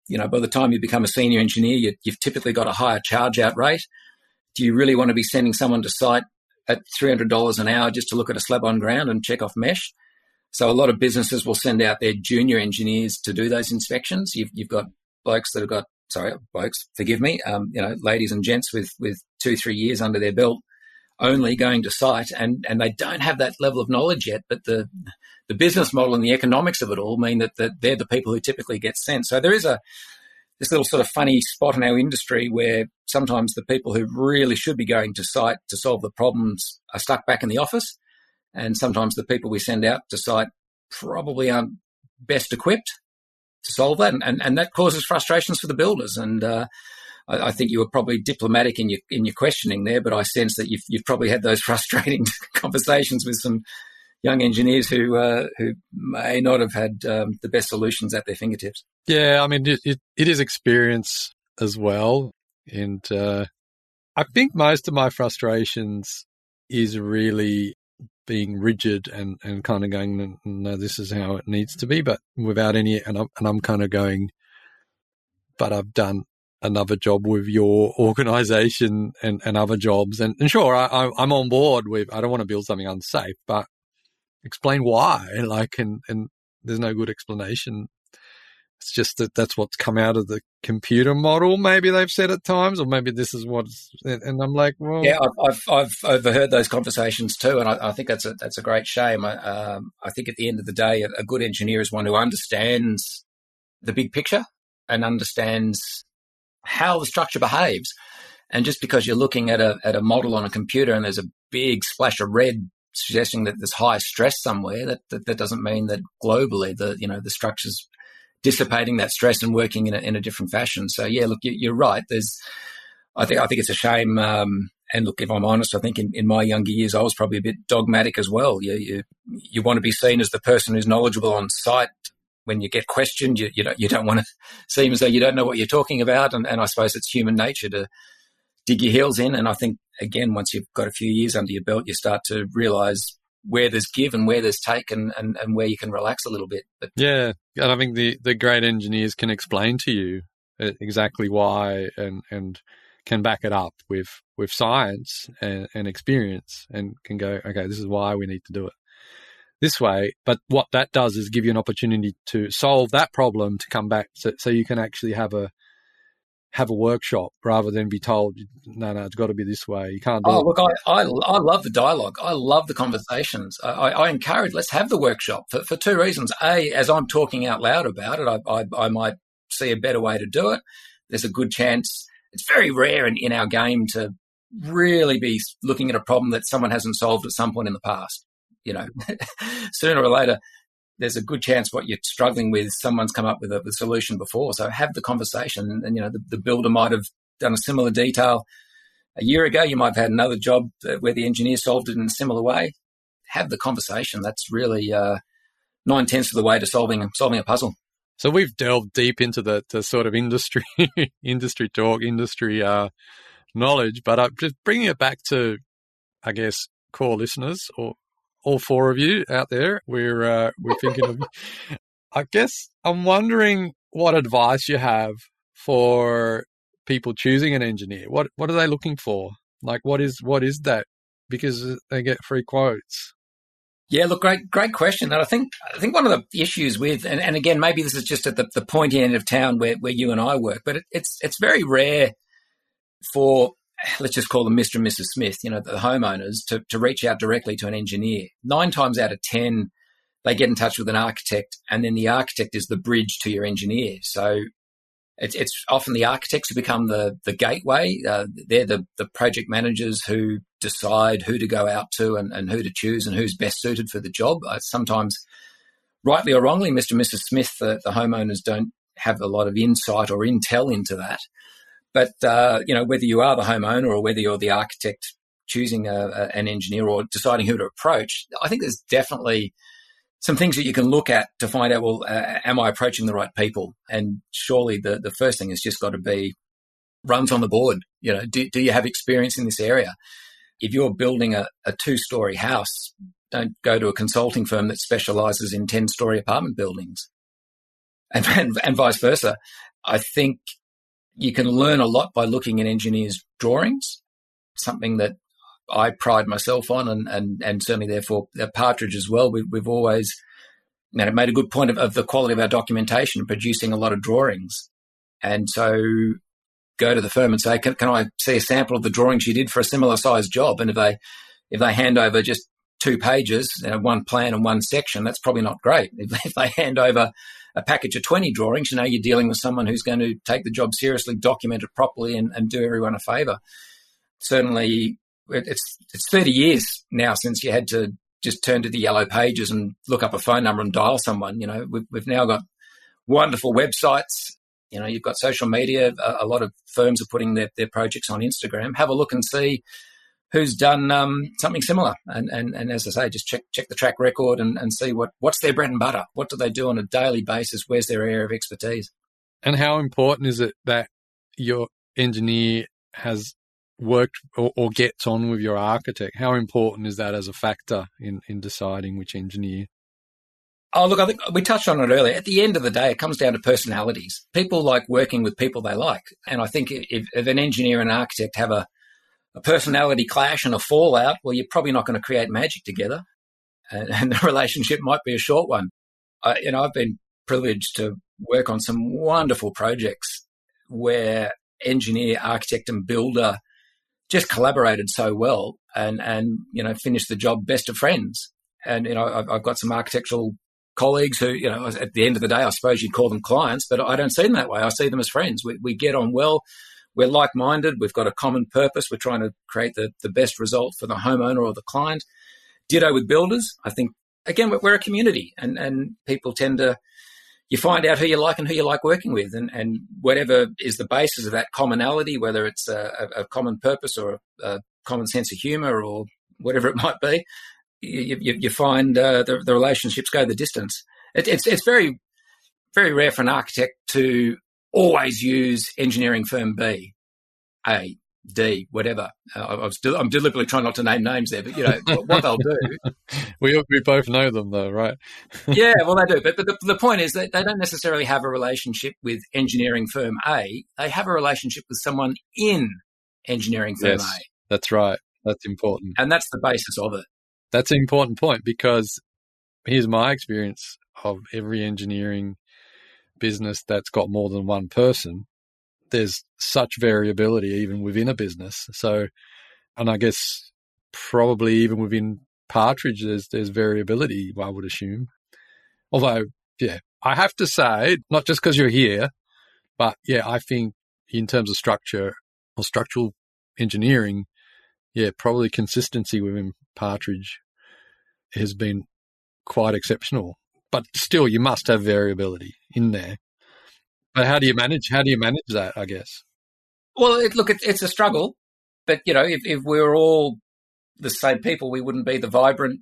You know, by the time you become a senior engineer, you, you've typically got a higher charge out rate. Do you really want to be sending someone to site at $300 an hour just to look at a slab on ground and check off mesh? So a lot of businesses will send out their junior engineers to do those inspections. You've, you've got blokes that have got sorry, blokes, forgive me, um, you know, ladies and gents with, with two, three years under their belt only going to site and, and they don't have that level of knowledge yet, but the, the business model and the economics of it all mean that, that they're the people who typically get sent. So there is a, this little sort of funny spot in our industry where sometimes the people who really should be going to site to solve the problems are stuck back in the office. And sometimes the people we send out to site probably aren't best equipped to solve that, and, and, and that causes frustrations for the builders. And uh, I, I, think you were probably diplomatic in your in your questioning there, but I sense that you've you've probably had those <laughs> frustrating conversations with some young engineers who uh, who may not have had um, the best solutions at their fingertips. Yeah, I mean it, it, it is experience as well, and uh, I think most of my frustrations is really being rigid and, and kind of going, no, this is how it needs to be, but without any, and I'm, and I'm kind of going, but I've done another job with your organization and, and other jobs. And, and sure, I, I'm on board with, I don't want to build something unsafe, but explain why, like, and, and there's no good explanation it's just that that's what's come out of the computer model. Maybe they've said at times, or maybe this is what's. And I'm like, well, yeah, I've I've, overheard those conversations too, and I, I, think that's a that's a great shame. I, um, I think at the end of the day, a, a good engineer is one who understands the big picture and understands how the structure behaves. And just because you're looking at a at a model on a computer and there's a big splash of red suggesting that there's high stress somewhere, that, that, that doesn't mean that globally the you know the structures dissipating that stress and working in a, in a different fashion. So yeah, look, you, are right. There's, I think I think it's a shame. Um, and look, if I'm honest, I think in, in my younger years I was probably a bit dogmatic as well. You you you want to be seen as the person who's knowledgeable on site. When you get questioned, you you don't you don't want to <laughs> seem as though you don't know what you're talking about. And, and I suppose it's human nature to dig your heels in. And I think again, once you've got a few years under your belt, you start to realise where there's give and where there's take and, and, and where you can relax a little bit. But yeah, and I think the, the great engineers can explain to you uh, exactly why and and can back it up with with science and, and experience and can go okay this is why we need to do it this way but what that does is give you an opportunity to solve that problem to come back so, so you can actually have a have a workshop rather than be told, no, no, it's got to be this way. You can't do oh, it. look, I, I, I, love the dialogue. I love the conversations. I, I, encourage, let's have the workshop for, for two reasons. A, as I'm talking out loud about it, I, I, I might see a better way to do it. There's a good chance. It's very rare in, in our game to really be looking at a problem that someone hasn't solved at some point in the past. You know, <laughs> sooner or later, there's a good chance what you're struggling with, someone's come up with a, a solution before. So have the conversation. And, you know, the, the, builder might have done a similar detail a year ago. You might have had another job where the engineer solved it in a similar way. Have the conversation. That's really uh, nine tenths of the way to solving solving a puzzle. So we've delved deep into the, the sort of industry, <laughs> industry talk, industry uh, knowledge, but I'm just bringing it back to, I guess, core listeners or all four of you out there. We're uh, we're thinking of. I guess I'm wondering what advice you have for people choosing an engineer. What what are they looking for? Like what is what is that? Because they get free quotes. Yeah, look, great, great question. And I think, I think one of the issues with, and, and again, maybe this is just at the, the pointy end of town where, where you and I work, but it, it's, it's very rare for let's just call them Mr. and Mrs. Smith, you know, the homeowners, to, to reach out directly to an engineer. Nine times out of 10, they get in touch with an architect, and then the architect is the bridge to your engineer. So it's, it's often the architects who become the, the gateway. Uh, they're the, the project managers who decide who to go out to and, and who to choose and who's best suited for the job. Uh, sometimes, rightly or wrongly, Mr. and Mrs. Smith, the, the homeowners don't have a lot of insight or intel into that. But uh, you know, whether you are the homeowner or whether you're the architect choosing a, a, an engineer or deciding who to approach, I think there's definitely some things that you can look at to find out. Well, uh, am I approaching the right people? And surely the the first thing has just got to be runs on the board. You know, do, do you have experience in this area? If you're building a, a two story house, don't go to a consulting firm that specializes in 10 story apartment buildings and, and, and, vice versa. I think you can learn a lot by looking at engineers' drawings, something that I pride myself on, and and, and certainly therefore Partridge as well. We, have always you know, made a good point of, of the quality of our documentation, producing a lot of drawings, and so go to the firm and say, can, can I see a sample of the drawings you did for a similar sized job? And if they if they hand over just two pages, you know, one plan and one section, that's probably not great. If, <laughs> if they hand over a package of 20 drawings, you know, you're dealing with someone who's going to take the job seriously, document it properly, and, and do everyone a favor. Certainly, it's, it's 30 years now since you had to just turn to the yellow pages and look up a phone number and dial someone. You know, we've, we've now got wonderful websites. You know, you've got social media. A, a lot of firms are putting their, their projects on Instagram. Have a look and see who's done um, something similar. And, and, and as I say, just check, check the track record and, and see what, what's their bread and butter. What do they do on a daily basis? Where's their area of expertise? And how important is it that your engineer has worked or, or gets on with your architect? How important is that as a factor in, in deciding which engineer? Oh, look, I think we touched on it earlier. At the end of the day, it comes down to personalities. People like working with people they like. And I think if, if an engineer and architect have a, a personality clash and a fallout, well, you're probably not going to create magic together, and, and the relationship might be a short one. I, you know, I've been privileged to work on some wonderful projects where engineer, architect, and builder just collaborated so well, and and you know finished the job best of friends. And you know, I've, I've got some architectural colleagues who, you know, at the end of the day, I suppose you'd call them clients, but I don't see them that way. I see them as friends. We, we get on well we're like minded, we've got a common purpose, we're trying to create the, the best result for the homeowner or the client. Ditto with builders. I think again we're a community, and and people tend to you find out who you like and who you like working with, and and whatever is the basis of that commonality, whether it's a, a common purpose or a, a, common sense of humour or whatever it might be, you, you, you find uh, the, the relationships go the distance. It, it's it's very very rare for an architect to always use engineering firm B, A, D, whatever. Uh, I am deliberately trying not to name names there, but you know what they'll do. <laughs> we we both know them though, right? <laughs> yeah, well they do, but but the, the point is that they don't necessarily have a relationship with engineering firm A. They have a relationship with someone in engineering firm yes, A. That's right. That's important, and that's the basis of it. That's an important point because here's my experience of every engineering business that's got more than one person there's such variability even within a business. So, and I guess probably even within Partridge, there's there's variability. I would assume. Although, yeah, I have to say, not just because you're here, but yeah, I think in terms of structure or structural engineering, yeah, probably consistency within Partridge has been quite exceptional. But still, you must have variability in there. But how do you manage? How do you manage that? I guess. Well, it, look, it, it's a struggle, but you know, if, if we were all the same people, we wouldn't be the vibrant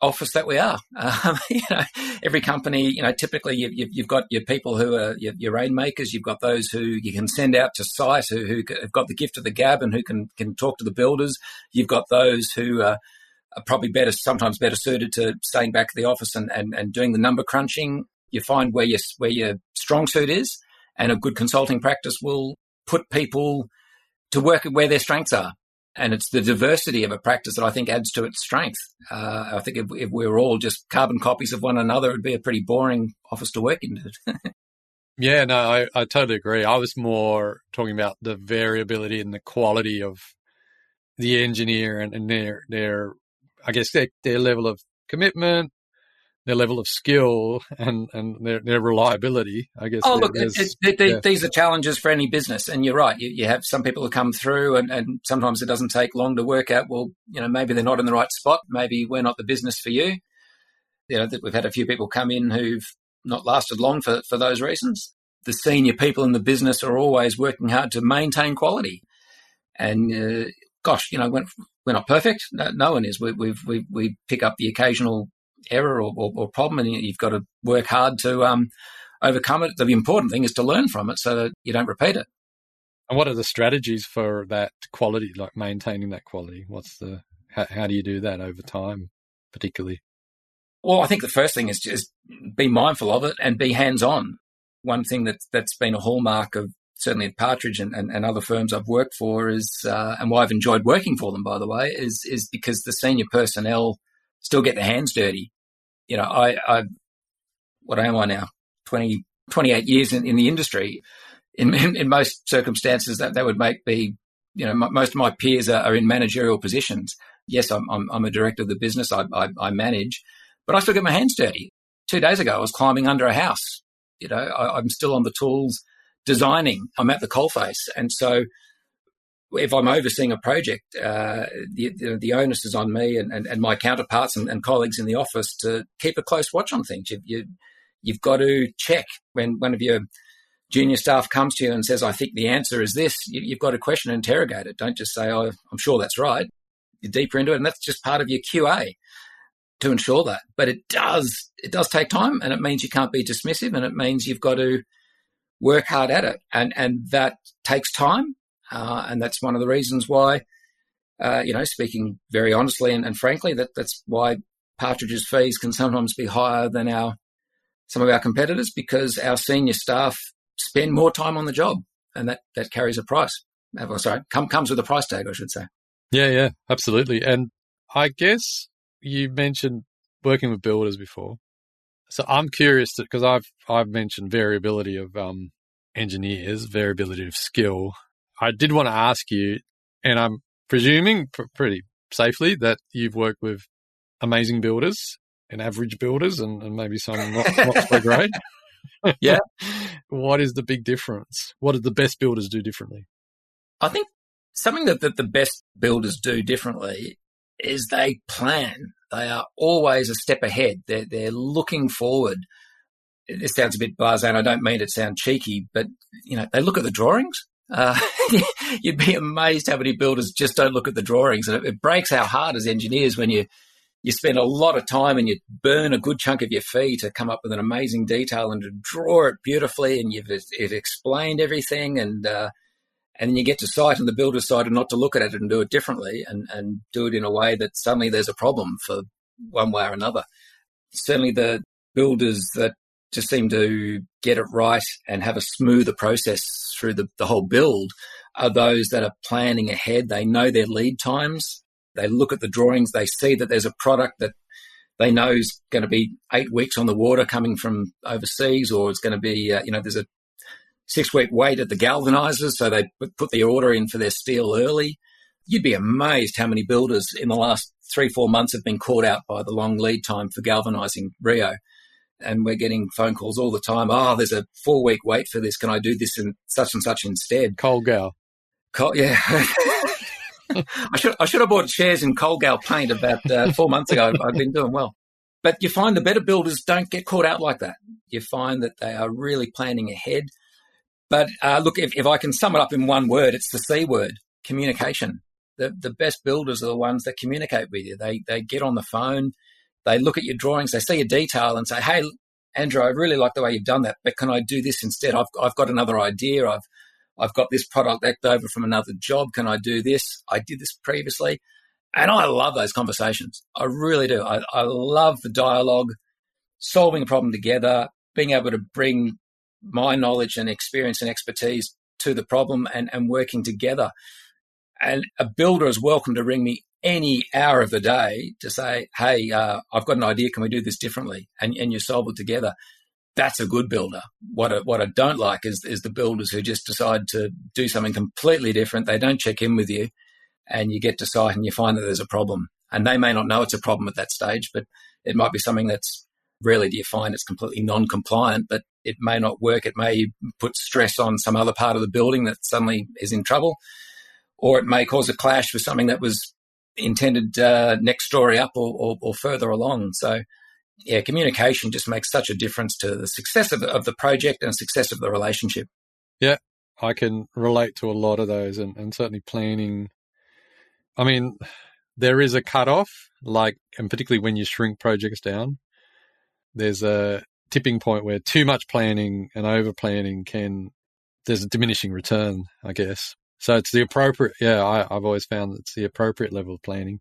office that we are. <laughs> Um, you know, every company, you know, typically you've, you've got your people who are your, your, rainmakers. You've got those who you can send out to site who, who have got the gift of the gab and who can can talk to the builders. You've got those who are, are probably better, sometimes better suited to staying back at the office and, and, and doing the number crunching you find where your where your strong suit is, and a good consulting practice will put people to work at where their strengths are. And it's the diversity of a practice that I think adds to its strength. Uh, I think if, if we were all just carbon copies of one another, it'd be a pretty boring office to work in. <laughs> yeah, no, I, I totally agree. I was more talking about the variability and the quality of the engineer and, and their their I guess their, their level of commitment, their level of skill and and their, their reliability. I guess. Oh, look, yeah. these are challenges for any business, and you're right. You, you have some people who come through, and, and sometimes it doesn't take long to work out. Well, you know, maybe they're not in the right spot. Maybe we're not the business for you. You know, we've had a few people come in who've not lasted long for for those reasons. The senior people in the business are always working hard to maintain quality, and uh, gosh, you know, we're, we're not perfect. No, no one is. We, we've we we pick up the occasional error or, or, or problem, and you've got to work hard to um, overcome it. The important thing is to learn from it so that you don't repeat it. And what are the strategies for that quality, like maintaining that quality? What's the how, how do you do that over time, particularly? Well, I think the first thing is just be mindful of it and be hands on. One thing that that's been a hallmark of certainly at Partridge and, and, and other firms I've worked for is, uh, and why I've enjoyed working for them, by the way, is is because the senior personnel still get their hands dirty you know, I, I what am I now? 20, 28 years in, in the industry. In, in, in, most circumstances, that, that would make me, you know, m- most of my peers are, are, in managerial positions. Yes, I'm, I'm, I'm, a director of the business. I, I, I, manage, but I still get my hands dirty. Two days ago, I was climbing under a house. You know, I, I'm still on the tools designing. I'm at the coalface. And so if I'm overseeing a project, uh, the, the, the, onus is on me and, and, and my counterparts and, and, colleagues in the office to keep a close watch on things. You, you, you've got to check when one of your junior staff comes to you and says, I think the answer is this, you, have got to question and interrogate it. Don't just say, oh, I'm sure that's right. You're deeper into it. And that's just part of your QA to ensure that. But it does, it does take time and it means you can't be dismissive and it means you've got to work hard at it. And, and that takes time uh, and that's one of the reasons why, uh, you know, speaking very honestly and, and, frankly, that that's why Partridge's fees can sometimes be higher than our some of our competitors because our senior staff spend more time on the job, and that that carries a price. Oh, sorry, come, comes with a price tag, I should say. Yeah, yeah, absolutely. And I guess you mentioned working with builders before, so I'm curious because I've I've mentioned variability of um, engineers, variability of skill, I did want to ask you, and I'm presuming pr- pretty safely that you've worked with amazing builders and average builders and, and maybe some not, not so great. <laughs> yeah. <laughs> what is the big difference? What do the best builders do differently? I think something that, that the best builders do differently is they plan. They are always a step ahead. They're, they're looking forward. This sounds a bit blasé, and I don't mean it sound cheeky, but you know they look at the drawings. Uh, <laughs> you'd be amazed how many builders just don't look at the drawings, and it, it breaks our heart as engineers when you you spend a lot of time and you burn a good chunk of your fee to come up with an amazing detail and to draw it beautifully, and you've, you've explained everything, and uh, and then you get to site and the builder decided not to look at it and do it differently and, and do it in a way that suddenly there's a problem for one way or another. Certainly the builders that just seem to get it right and have a smoother process through the, the whole build are those that are planning ahead. They know their lead times. They look at the drawings. They see that there's a product that they know is going to be eight weeks on the water coming from overseas, or it's going to be, uh, you know, there's a six week wait at the galvanizers, so they put the order in for their steel early. You'd be amazed how many builders in the last three, four months have been caught out by the long lead time for galvanizing reo. And we're getting phone calls all the time. Oh, there's a four week wait for this. Can I do this and such and such instead? Colgal. Col- yeah. <laughs> I should I should have bought shares in Colgal paint about uh, four months ago. I've been doing well. But you find the better builders don't get caught out like that. You find that they are really planning ahead. But uh, look, if, if I can sum it up in one word, it's the C word communication. The, the best builders are the ones that communicate with you. They, they get on the phone, they look at your drawings, they see a detail and say, Hey, Andrew, I really like the way you've done that, but can I do this instead? I've, I've got another idea. I've, I've got this product left over from another job. Can I do this? I did this previously. And I love those conversations. I really do. I, I love the dialogue, solving a problem together, being able to bring my knowledge and experience and expertise to the problem and, and working together. And a builder is welcome to ring me any hour of the day to say, hey, uh, I've got an idea. Can we do this differently? And, and you solve it together. That's a good builder. What I, what I don't like is, is the builders who just decide to do something completely different. They don't check in with you and you get to site and you find that there's a problem. And they may not know it's a problem at that stage, but it might be something that's rarely do you find it's completely non compliant, but it may not work. It may put stress on some other part of the building that suddenly is in trouble, or it may cause a clash with something that was intended uh, next story up or, or, or, further along. So, yeah, communication just makes such a difference to the success of, of the project and success of the relationship. Yeah, I can relate to a lot of those and, and certainly planning. I mean, there is a cutoff, like, and particularly when you shrink projects down, there's a tipping point where too much planning and over planning can there's a diminishing return, I guess. So it's the appropriate. Yeah, I, have always found it's the appropriate level of planning.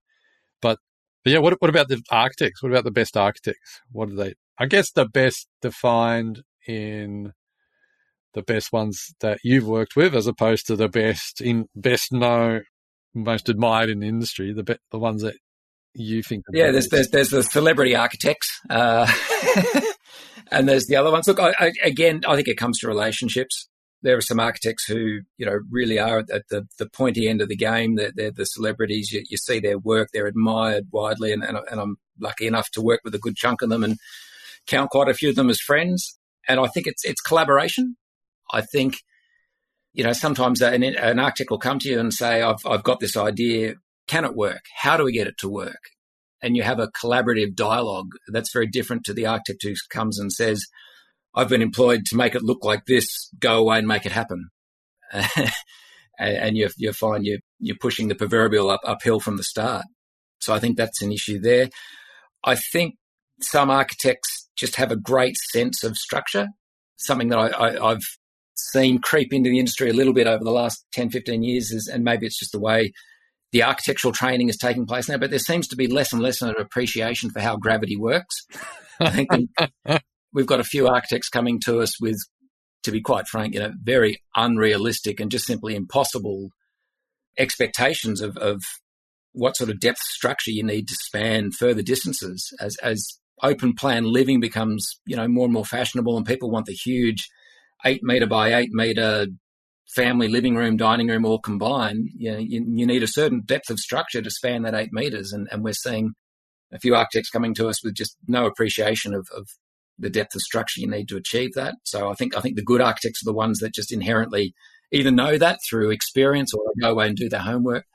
But, but yeah, what what about the architects? What about the best architects? What are they? I guess the best defined in the best ones that you've worked with, as opposed to the best in best known, most admired in the industry. The be, the ones that you think? Yeah, there's, there's there's the celebrity architects, uh, <laughs> and there's the other ones. Look, I, I, again, I think it comes to relationships. There are some architects who you know really are at the, the pointy end of the game. They're, they're the celebrities. You, you, see their work; they're admired widely, and, and, and I'm lucky enough to work with a good chunk of them and count quite a few of them as friends. And I think it's it's collaboration. I think you know, sometimes an, an, architect will come to you and say, I've, I've got this idea. Can it work? How do we get it to work? And you have a collaborative dialogue that's very different to the architect who comes and says, I've been employed to make it look like this, go away and make it happen. <laughs> and you, you find you, you're pushing the proverbial up, uphill from the start. So I think that's an issue there. I think some architects just have a great sense of structure, something that I, have seen creep into the industry a little bit over the last 10, 15 years, is, and maybe it's just the way the architectural training is taking place now, but there seems to be less and less of an appreciation for how gravity works. I think <laughs> we've got a few architects coming to us with, to be quite frank, you know, very unrealistic and just simply impossible expectations of, of what sort of depth structure you need to span further distances as, as open plan living becomes, you know, more and more fashionable and people want the huge eight meter by eight meter family living room, dining room all combined, you, know, you, you, need a certain depth of structure to span that eight meters. And, and we're seeing a few architects coming to us with just no appreciation of, of the depth of structure you need to achieve that. So I think I think the good architects are the ones that just inherently either know that through experience or go away and do their homework.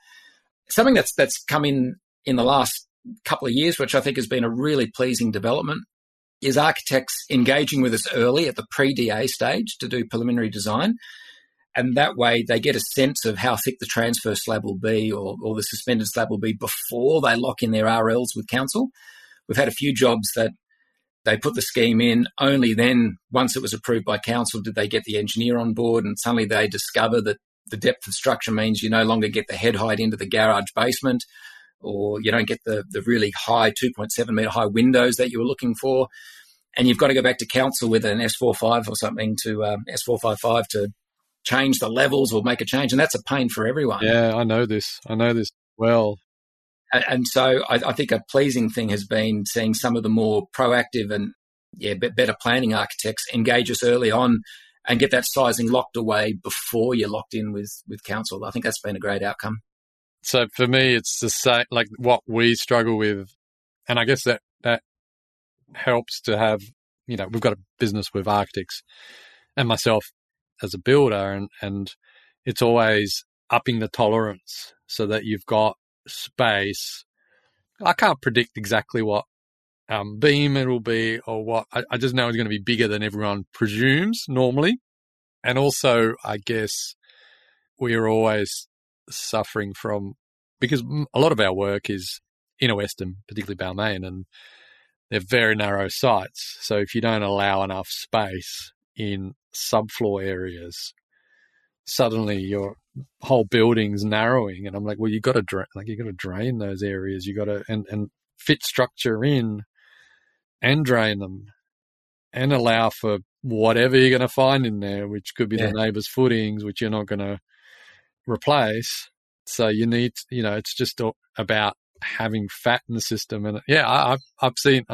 Something that's that's come in in the last couple of years, which I think has been a really pleasing development, is architects engaging with us early at the pre DA stage to do preliminary design. And that way they get a sense of how thick the transfer slab will be or, or the suspended slab will be before they lock in their RLs with council. We've had a few jobs that they put the scheme in. Only then, once it was approved by council, did they get the engineer on board. And suddenly they discover that the depth of structure means you no longer get the head height into the garage basement, or you don't get the, the really high 2.7 meter high windows that you were looking for. And you've got to go back to council with an S45 or something to um, S455 to change the levels or make a change. And that's a pain for everyone. Yeah, I know this. I know this well. And so I, I, think a pleasing thing has been seeing some of the more proactive and yeah, better planning architects engage us early on and get that sizing locked away before you're locked in with with council. I think that's been a great outcome. So for me, it's the same like what we struggle with, and I guess that that helps to have you know we've got a business with architects and myself as a builder, and and it's always upping the tolerance so that you've got space. I can't predict exactly what um, beam it'll be or what. I, I just know it's going to be bigger than everyone presumes normally. And also, I guess we're always suffering from because a lot of our work is inner Western, particularly Balmain, and they're very narrow sites. So if you don't allow enough space in subfloor areas, suddenly your whole building's narrowing. And I'm like, well, you got to drain, like you got to drain those areas. You got to and and fit structure in and drain them and allow for whatever you're going to find in there, which could be yeah. the neighbor's footings, which you're not going to replace. So you need, you know, it's just about having fat in the system. And yeah, I, have I've seen,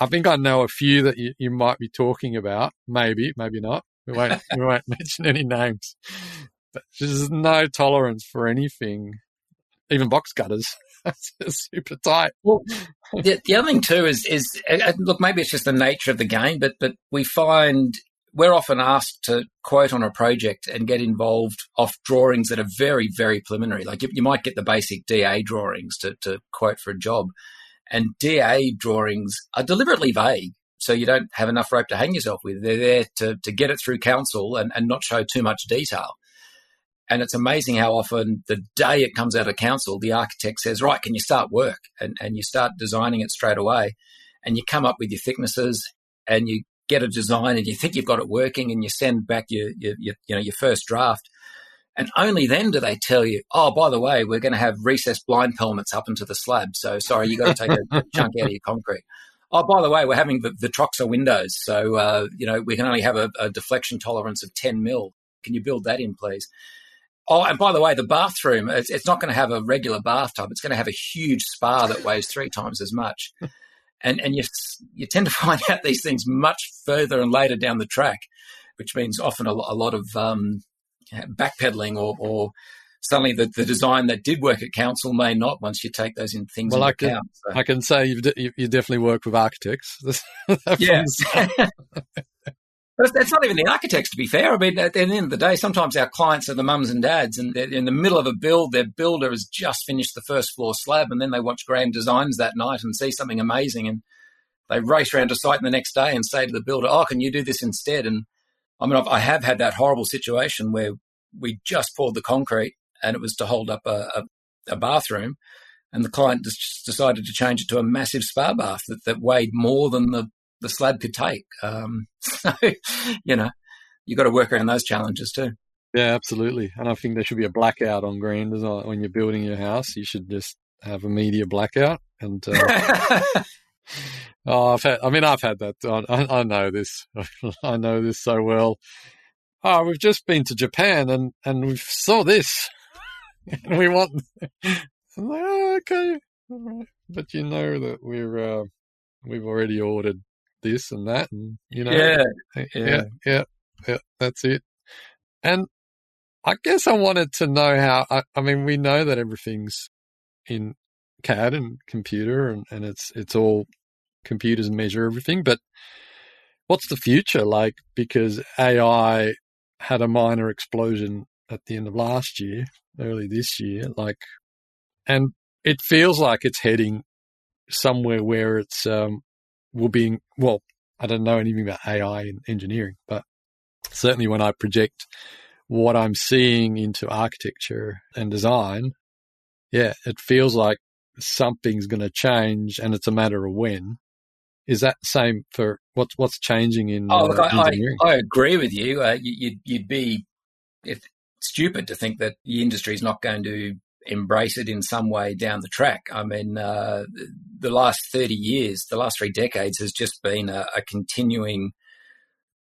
I think I know a few that you, you might be talking about. Maybe, maybe not. We won't, <laughs> we won't mention any names. But there's no tolerance for anything, even box cutters. <laughs> super tight. Well, the, the other thing too is is uh, uh, look, maybe it's just the nature of the game, but but we find we're often asked to quote on a project and get involved off drawings that are very very preliminary. Like you, you might get the basic DA drawings to to quote for a job, and DA drawings are deliberately vague. So you don't have enough rope to hang yourself with. They're there to, to get it through council and, and not show too much detail. And it's amazing how often the day it comes out of council, the architect says, right, can you start work? And, and you start designing it straight away. And you come up with your thicknesses and you get a design and you think you've got it working and you send back your, your, your you know, your first draft. And only then do they tell you, oh, by the way, we're going to have recessed blind pelmets up into the slab. So sorry, you've got to take a <laughs> chunk out of your concrete. Oh, by the way, we're having the, the Vitrocsa windows. So, uh, you know, we can only have a, a deflection tolerance of 10 mil. Can you build that in, please? Oh, and by the way, the bathroom, it's, it's not going to have a regular bathtub. It's going to have a huge spa that weighs three times as much. <laughs> and and you, you tend to find <laughs> out these things much further and later down the track, which means often a, a lot of um, backpedaling or, or suddenly the, the design that did work at council may not once you take those in things well, into I can, account. So. I can say you've de- you definitely work with architects. <laughs> yes. <laughs> It's not even the architects, to be fair. I mean, at the end of the day, sometimes our clients are the mums and dads, and they're in the middle of a build. Their builder has just finished the first floor slab, and then they watch grand designs that night and see something amazing, and they race around to site the next day and say to the builder, "Oh, can you do this instead?" And I mean, I've, I have had that horrible situation where we just poured the concrete, and it was to hold up a, a, a bathroom, and the client just decided to change it to a massive spa bath that, that weighed more than the the slab could take. Um, <laughs> so, you know, you've got to work around those challenges too. Yeah, absolutely. And I think there should be a blackout on grand design when you're building your house. You should just have a media blackout. And uh, <laughs> oh, I've had. I mean, I've had that. I, I know this. <laughs> I know this so well. Oh, we've just been to Japan and and we saw this, and <laughs> we want. I'm like, oh, okay, but you know that we're uh, we've already ordered this and that, and you know, yeah, yeah, yeah, yeah, yeah that's it. And I guess I wanted to know how. I, I, mean, we know that everything's in CAD and computer, and, and it's it's all computers measure everything. But what's the future like? Because AI had a minor explosion at the end of last year, early this year, like, and it feels like it's heading somewhere where it's um, will be well. I don't know anything about AI in engineering, but certainly when I project what I'm seeing into architecture and design, yeah, it feels like something's going to change, and it's a matter of when. Is that the same for what's what's changing in oh, look, uh, I, engineering? I, I, agree with you. Uh, you would you'd be if, stupid to think that the industry is not going to embrace it in some way down the track. I mean, uh, the last 30 years, the last three decades has just been a, a continuing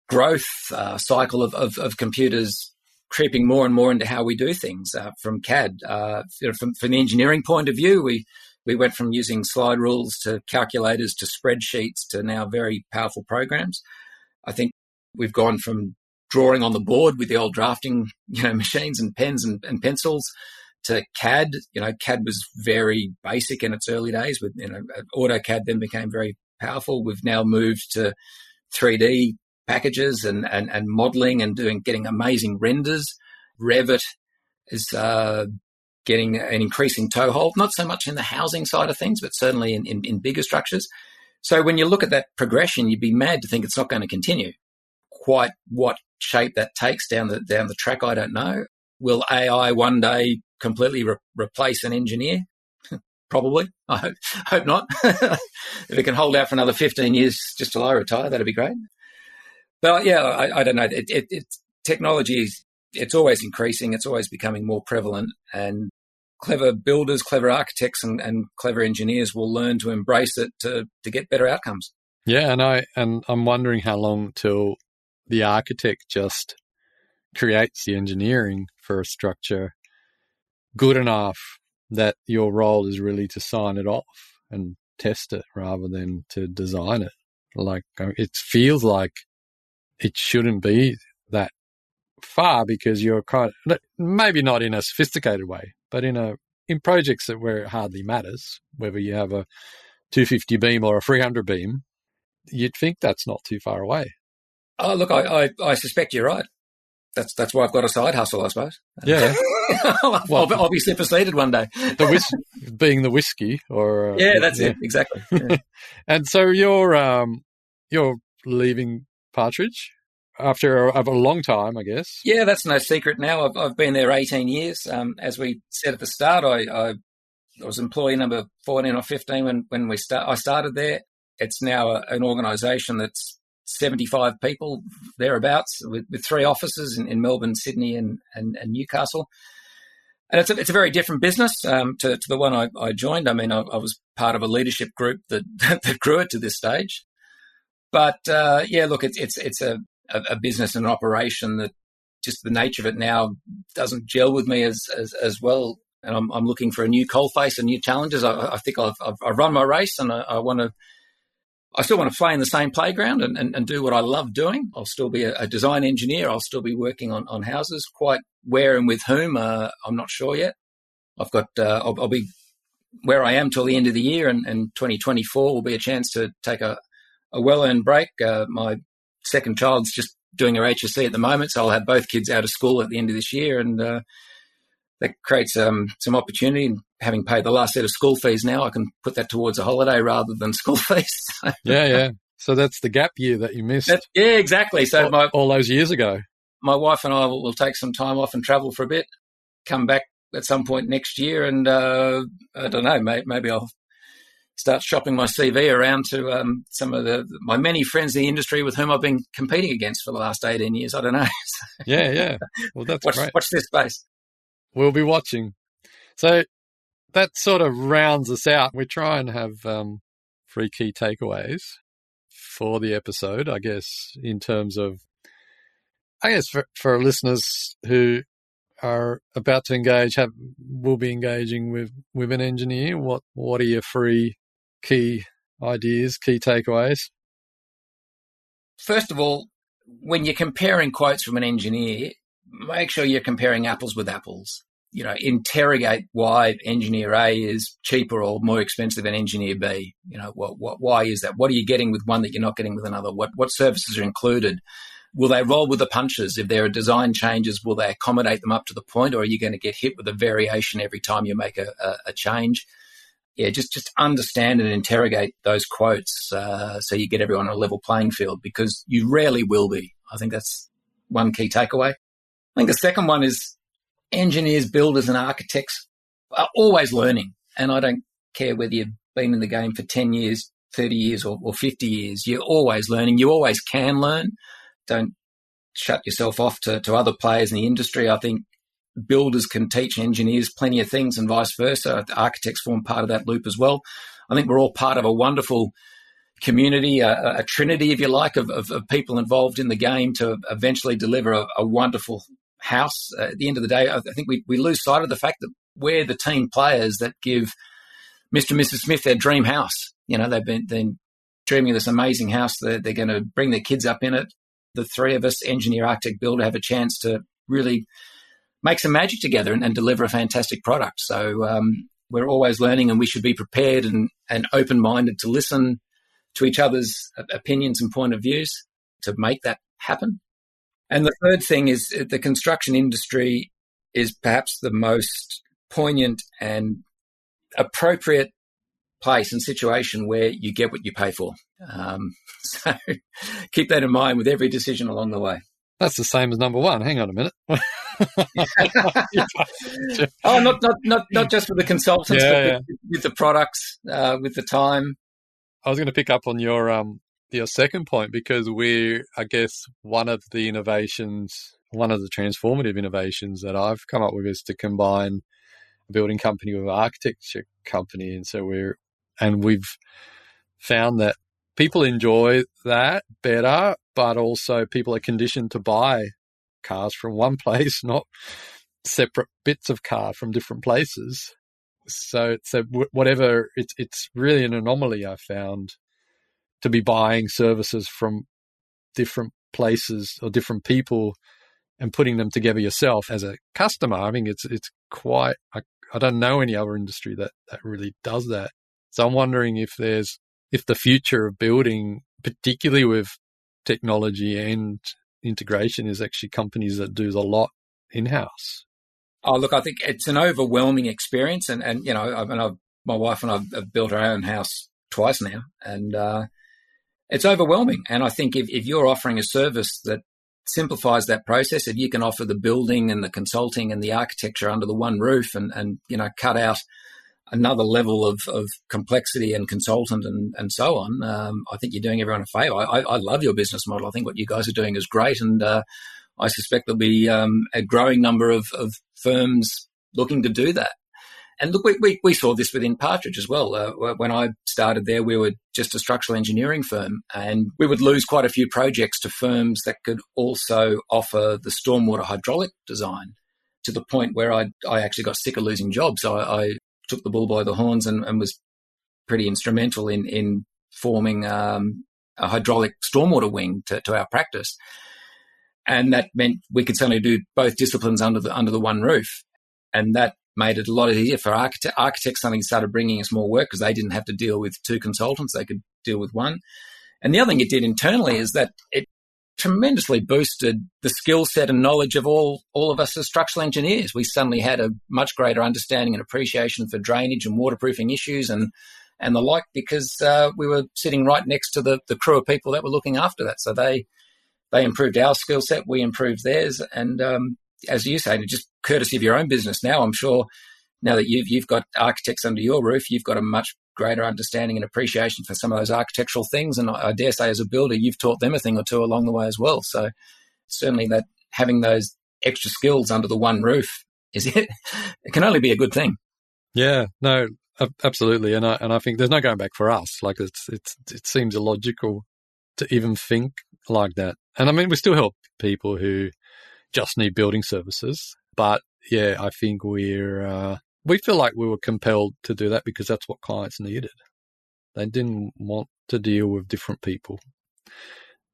growth uh, cycle of, of, of, computers creeping more and more into how we do things uh, from CAD. Uh, from, from the engineering point of view, we we went from using slide rules to calculators to spreadsheets to now very powerful programs. I think we've gone from drawing on the board with the old drafting, you know, machines and pens and, and pencils to CAD. You know, CAD was very basic in its early days. With you know, AutoCAD then became very powerful. We've now moved to 3D packages and and, and modeling and doing getting amazing renders. Revit is uh, getting an increasing toehold, not so much in the housing side of things, but certainly in, in, in bigger structures. So when you look at that progression, you'd be mad to think it's not going to continue. Quite what shape that takes down the down the track, I don't know. Will AI one day completely re- replace an engineer? <laughs> Probably. I hope, hope not. <laughs> if it can hold out for another 15 years just till I retire, that'd be great. But yeah, I, I don't know. It, it, it, technology is, it's always increasing. It's always becoming more prevalent and clever builders, clever architects and, and clever engineers will learn to embrace it to, to get better outcomes. Yeah. And I, and I'm wondering how long till the architect just creates the engineering for a structure good enough that your role is really to sign it off and test it rather than to design it. Like uh, it feels like it shouldn't be that far because you're kind of maybe not in a sophisticated way, but in a in projects that where it hardly matters whether you have a 250 beam or a 300 beam, you'd think that's not too far away. Oh, look, I, I, I suspect you're right. That's that's why I've got a side hustle, I suppose. Yeah. <laughs> I'll, well, I'll, be superseded one day. the whis- being the whiskey, or uh, yeah, that's yeah. it exactly. Yeah. <laughs> and so you're um you're leaving Partridge after a, a, long time, I guess. Yeah, that's no secret now. I've, I've been there 18 years. Um, as we said at the start, I, I, was employee number 14 or 15 when, when we start. I started there. It's now a, an organisation that's 75 people thereabouts with, with three offices in, in Melbourne, Sydney, and, and, and, Newcastle. And it's a, it's a very different business um, to, to the one I, I joined. I mean, I, I, was part of a leadership group that, <laughs> that grew it to this stage. But uh, yeah, look, it's it's it's a, a, business and an operation that just the nature of it now doesn't gel with me as as, as well. And I'm, I'm looking for a new coal face and new challenges. I, I think I've, I've, I've, run my race and I, I want to I still want to play in the same playground and, and, and do what I love doing. I'll still be a, a, design engineer. I'll still be working on, on houses. Quite where and with whom, uh, I'm not sure yet. I've got, uh, I'll, I'll, be where I am till the end of the year, and, and 2024 will be a chance to take a, a well earned break. Uh, my second child's just doing her HSC at the moment, so I'll have both kids out of school at the end of this year, and uh, that creates um, some opportunity having paid the last set of school fees now, I can put that towards a holiday rather than school <laughs> fees. yeah, yeah. So that's the gap year that you missed. That, yeah, exactly. So all, my, all those years ago, my wife and I will, will, take some time off and travel for a bit. Come back at some point next year, and uh, I don't know. Maybe, maybe, I'll start shopping my CV around to um, some of the my many friends in the industry with whom I've been competing against for the last eighteen years. I don't know. <laughs> yeah, yeah. Well, that's watch, great. Watch this space. We'll be watching. So that sort of rounds us out. We try and have um, three key takeaways for the episode, I guess, in terms of, I guess, for, for listeners who are about to engage, have will be engaging with with an engineer. What what are your three key ideas, key takeaways? First of all, when you're comparing quotes from an engineer, make sure you're comparing apples with apples you know, interrogate why engineer A is cheaper or more expensive than engineer B. You know, what, what, why is that? What are you getting with one that you're not getting with another? What, what services are included? Will they roll with the punches? If there are design changes, will they accommodate them up to the point, or are you going to get hit with a variation every time you make a, a, a change? Yeah, just just understand and interrogate those quotes uh, so you get everyone on a level playing field because you rarely will be. I think that's one key takeaway. I think the second one is engineers, builders, and architects are always learning, and I don't care whether you've been in the game for ten years, thirty years, or, or fifty years. You're always learning. You always can learn. Don't shut yourself off to, to other players in the industry. I think builders can teach engineers plenty of things and vice versa. Architects form part of that loop as well. I think we're all part of a wonderful community, a, a trinity, if you like, of, of, of, people involved in the game to eventually deliver a, a wonderful house. Uh, at the end of the day, I think we, we lose sight of the fact that we're the team players that give Mr. and Mrs. Smith their dream house. You know, they've been, been dreaming of this amazing house. They're, they're going to bring their kids up in it. The three of us, engineer, architect, builder, have a chance to really make some magic together and, and deliver a fantastic product. So um, we're always learning, and we should be prepared and, and open minded to listen to each other's opinions and point of views to make that happen. And the third thing is uh, the construction industry is perhaps the most poignant and appropriate place and situation where you get what you pay for. Um, <laughs> so keep that in mind with every decision along the way. That's the same as number one. Hang on a minute. <laughs> <laughs> oh, not, not not not just with the consultants, yeah, but yeah. With, with, the products, uh, with the time. I was going to pick up on your um your second point because we're, I guess, one of the innovations, one of the transformative innovations that I've come up with is to combine a building company with an architecture company, and so we're and we've found that people enjoy that better, but also people are conditioned to buy cars from one <laughs> place, not separate bits of car from different places. So, it's so whatever it's it's really an anomaly I found to be buying services from different places or different people and putting them together yourself as a customer. I mean, it's it's quite. I, I don't know any other industry that that really does that. So I'm wondering if there's if the future of building, particularly with technology and integration, is actually companies that do the lot in house. Oh, look, I think it's an overwhelming experience, and and you know, I mean, I've, my wife and I have built our own house twice now, and uh, it's overwhelming. And I think if, if you're offering a service that simplifies that process, if you can offer the building and the consulting and the architecture under the one roof, and and you know, cut out another level of, of complexity and consultant and, and so on, um, I think you're doing everyone a favor. I, I, love your business model. I think what you guys are doing is great. And uh, I suspect there'll be um, a growing number of, of firms looking to do that. And look, we, we, we saw this within Partridge as well. Uh, when I started there, we were just a structural engineering firm, and we would lose quite a few projects to firms that could also offer the stormwater hydraulic design to the point where I, I actually got sick of losing jobs. I, I took the bull by the horns and, and was pretty instrumental in in forming um, a hydraulic stormwater wing to, to, our practice, and that meant we could certainly do both disciplines under the under the one roof, and that made it a lot easier for architect, architects. Something started bringing us more work because they didn't have to deal with two consultants; they could deal with one. And the other thing it did internally is that it tremendously boosted the skill set and knowledge of all, all of us as structural engineers. We suddenly had a much greater understanding and appreciation for drainage and waterproofing issues and, and the like because uh, we were sitting right next to the, the crew of people that were looking after that. So they, they improved our skill set, we improved theirs. And um, as you say, just courtesy of your own business now, I'm sure now that you've, you've got architects under your roof, you've got a much greater understanding and appreciation for some of those architectural things. And I, I dare say, as a builder, you've taught them a thing or two along the way as well. So certainly, that having those extra skills under the one roof is it, <laughs> it can only be a good thing. Yeah, no, absolutely, and I and I think there's no going back for us. Like it's it's it seems illogical to even think like that. And I mean, we still help people who just need building services, but yeah, I think we're uh, we feel like we were compelled to do that because that's what clients needed. They didn't want to deal with different people.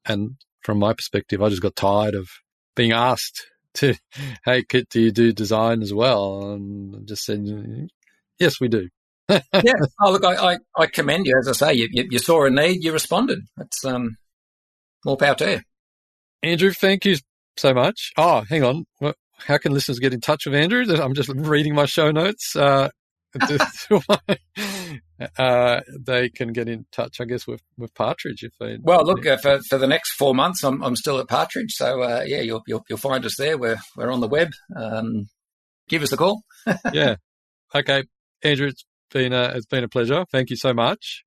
And from my perspective, I just got tired of being asked <laughs> to, hey, Kit, do you do design as well? And I just said, yes, we do. yeah. <laughs> Oh, look, I, I, I, commend you. As I say, you, you, you, saw a need, you responded. That's um, more power to you. Andrew, thank you so much. Oh, hang on how can listeners get in touch with Andrew? I'm just reading my show notes. Uh, <laughs> <laughs> uh, they can get in touch, I guess, with, with Partridge if they. Well, look uh, for, for the next four months, I'm I'm still at Partridge, so uh, yeah, you'll, you'll, you'll find us there. We're we're on the web. Um, give us a call. <laughs> yeah. Okay, Andrew, it's been a, it's been a pleasure. Thank you so much.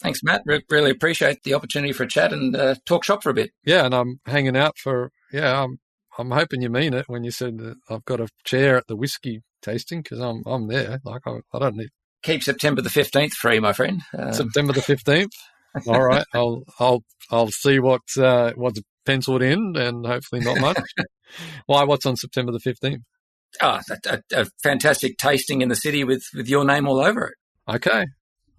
Thanks, Matt. Re- really appreciate the opportunity for a chat and uh, talk shop for a bit. Yeah, and I'm hanging out for yeah. I'm I'm hoping you mean it when you said that I've got a chair at the whiskey tasting because I'm I'm there. Like I, I don't need keep September the fifteenth free, my friend. Um, September the <laughs> fifteenth. All right, I'll I'll I'll see what uh, what's penciled in, and hopefully not much. <laughs> Why? What's on September the fifteenth? Oh, a, a, a, fantastic tasting in the city with with your name all over it. Okay,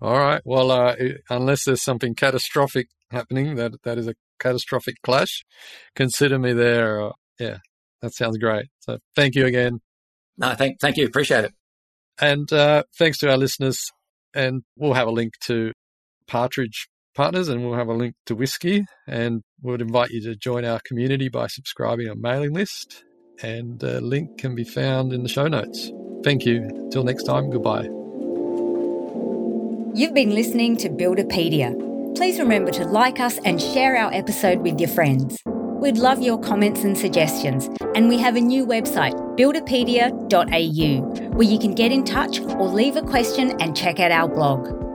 all right. Well, uh, unless there's something catastrophic happening, that that is a catastrophic clash. Consider me there. Uh, yeah, that sounds great. So thank you again. No, thank thank you. Appreciate it. And uh, thanks to our listeners. And we'll have a link to Partridge Partners and we'll have a link to Whiskey. And we'd invite you to join our community by subscribing a mailing list. And a link can be found in the show notes. Thank you. Till next time, goodbye. You've been listening to Buildipedia. Please remember to like us and share our episode with your friends. We'd love your comments and suggestions, and we have a new website, buildipedia.au, where you can get in touch or leave a question and check out our blog.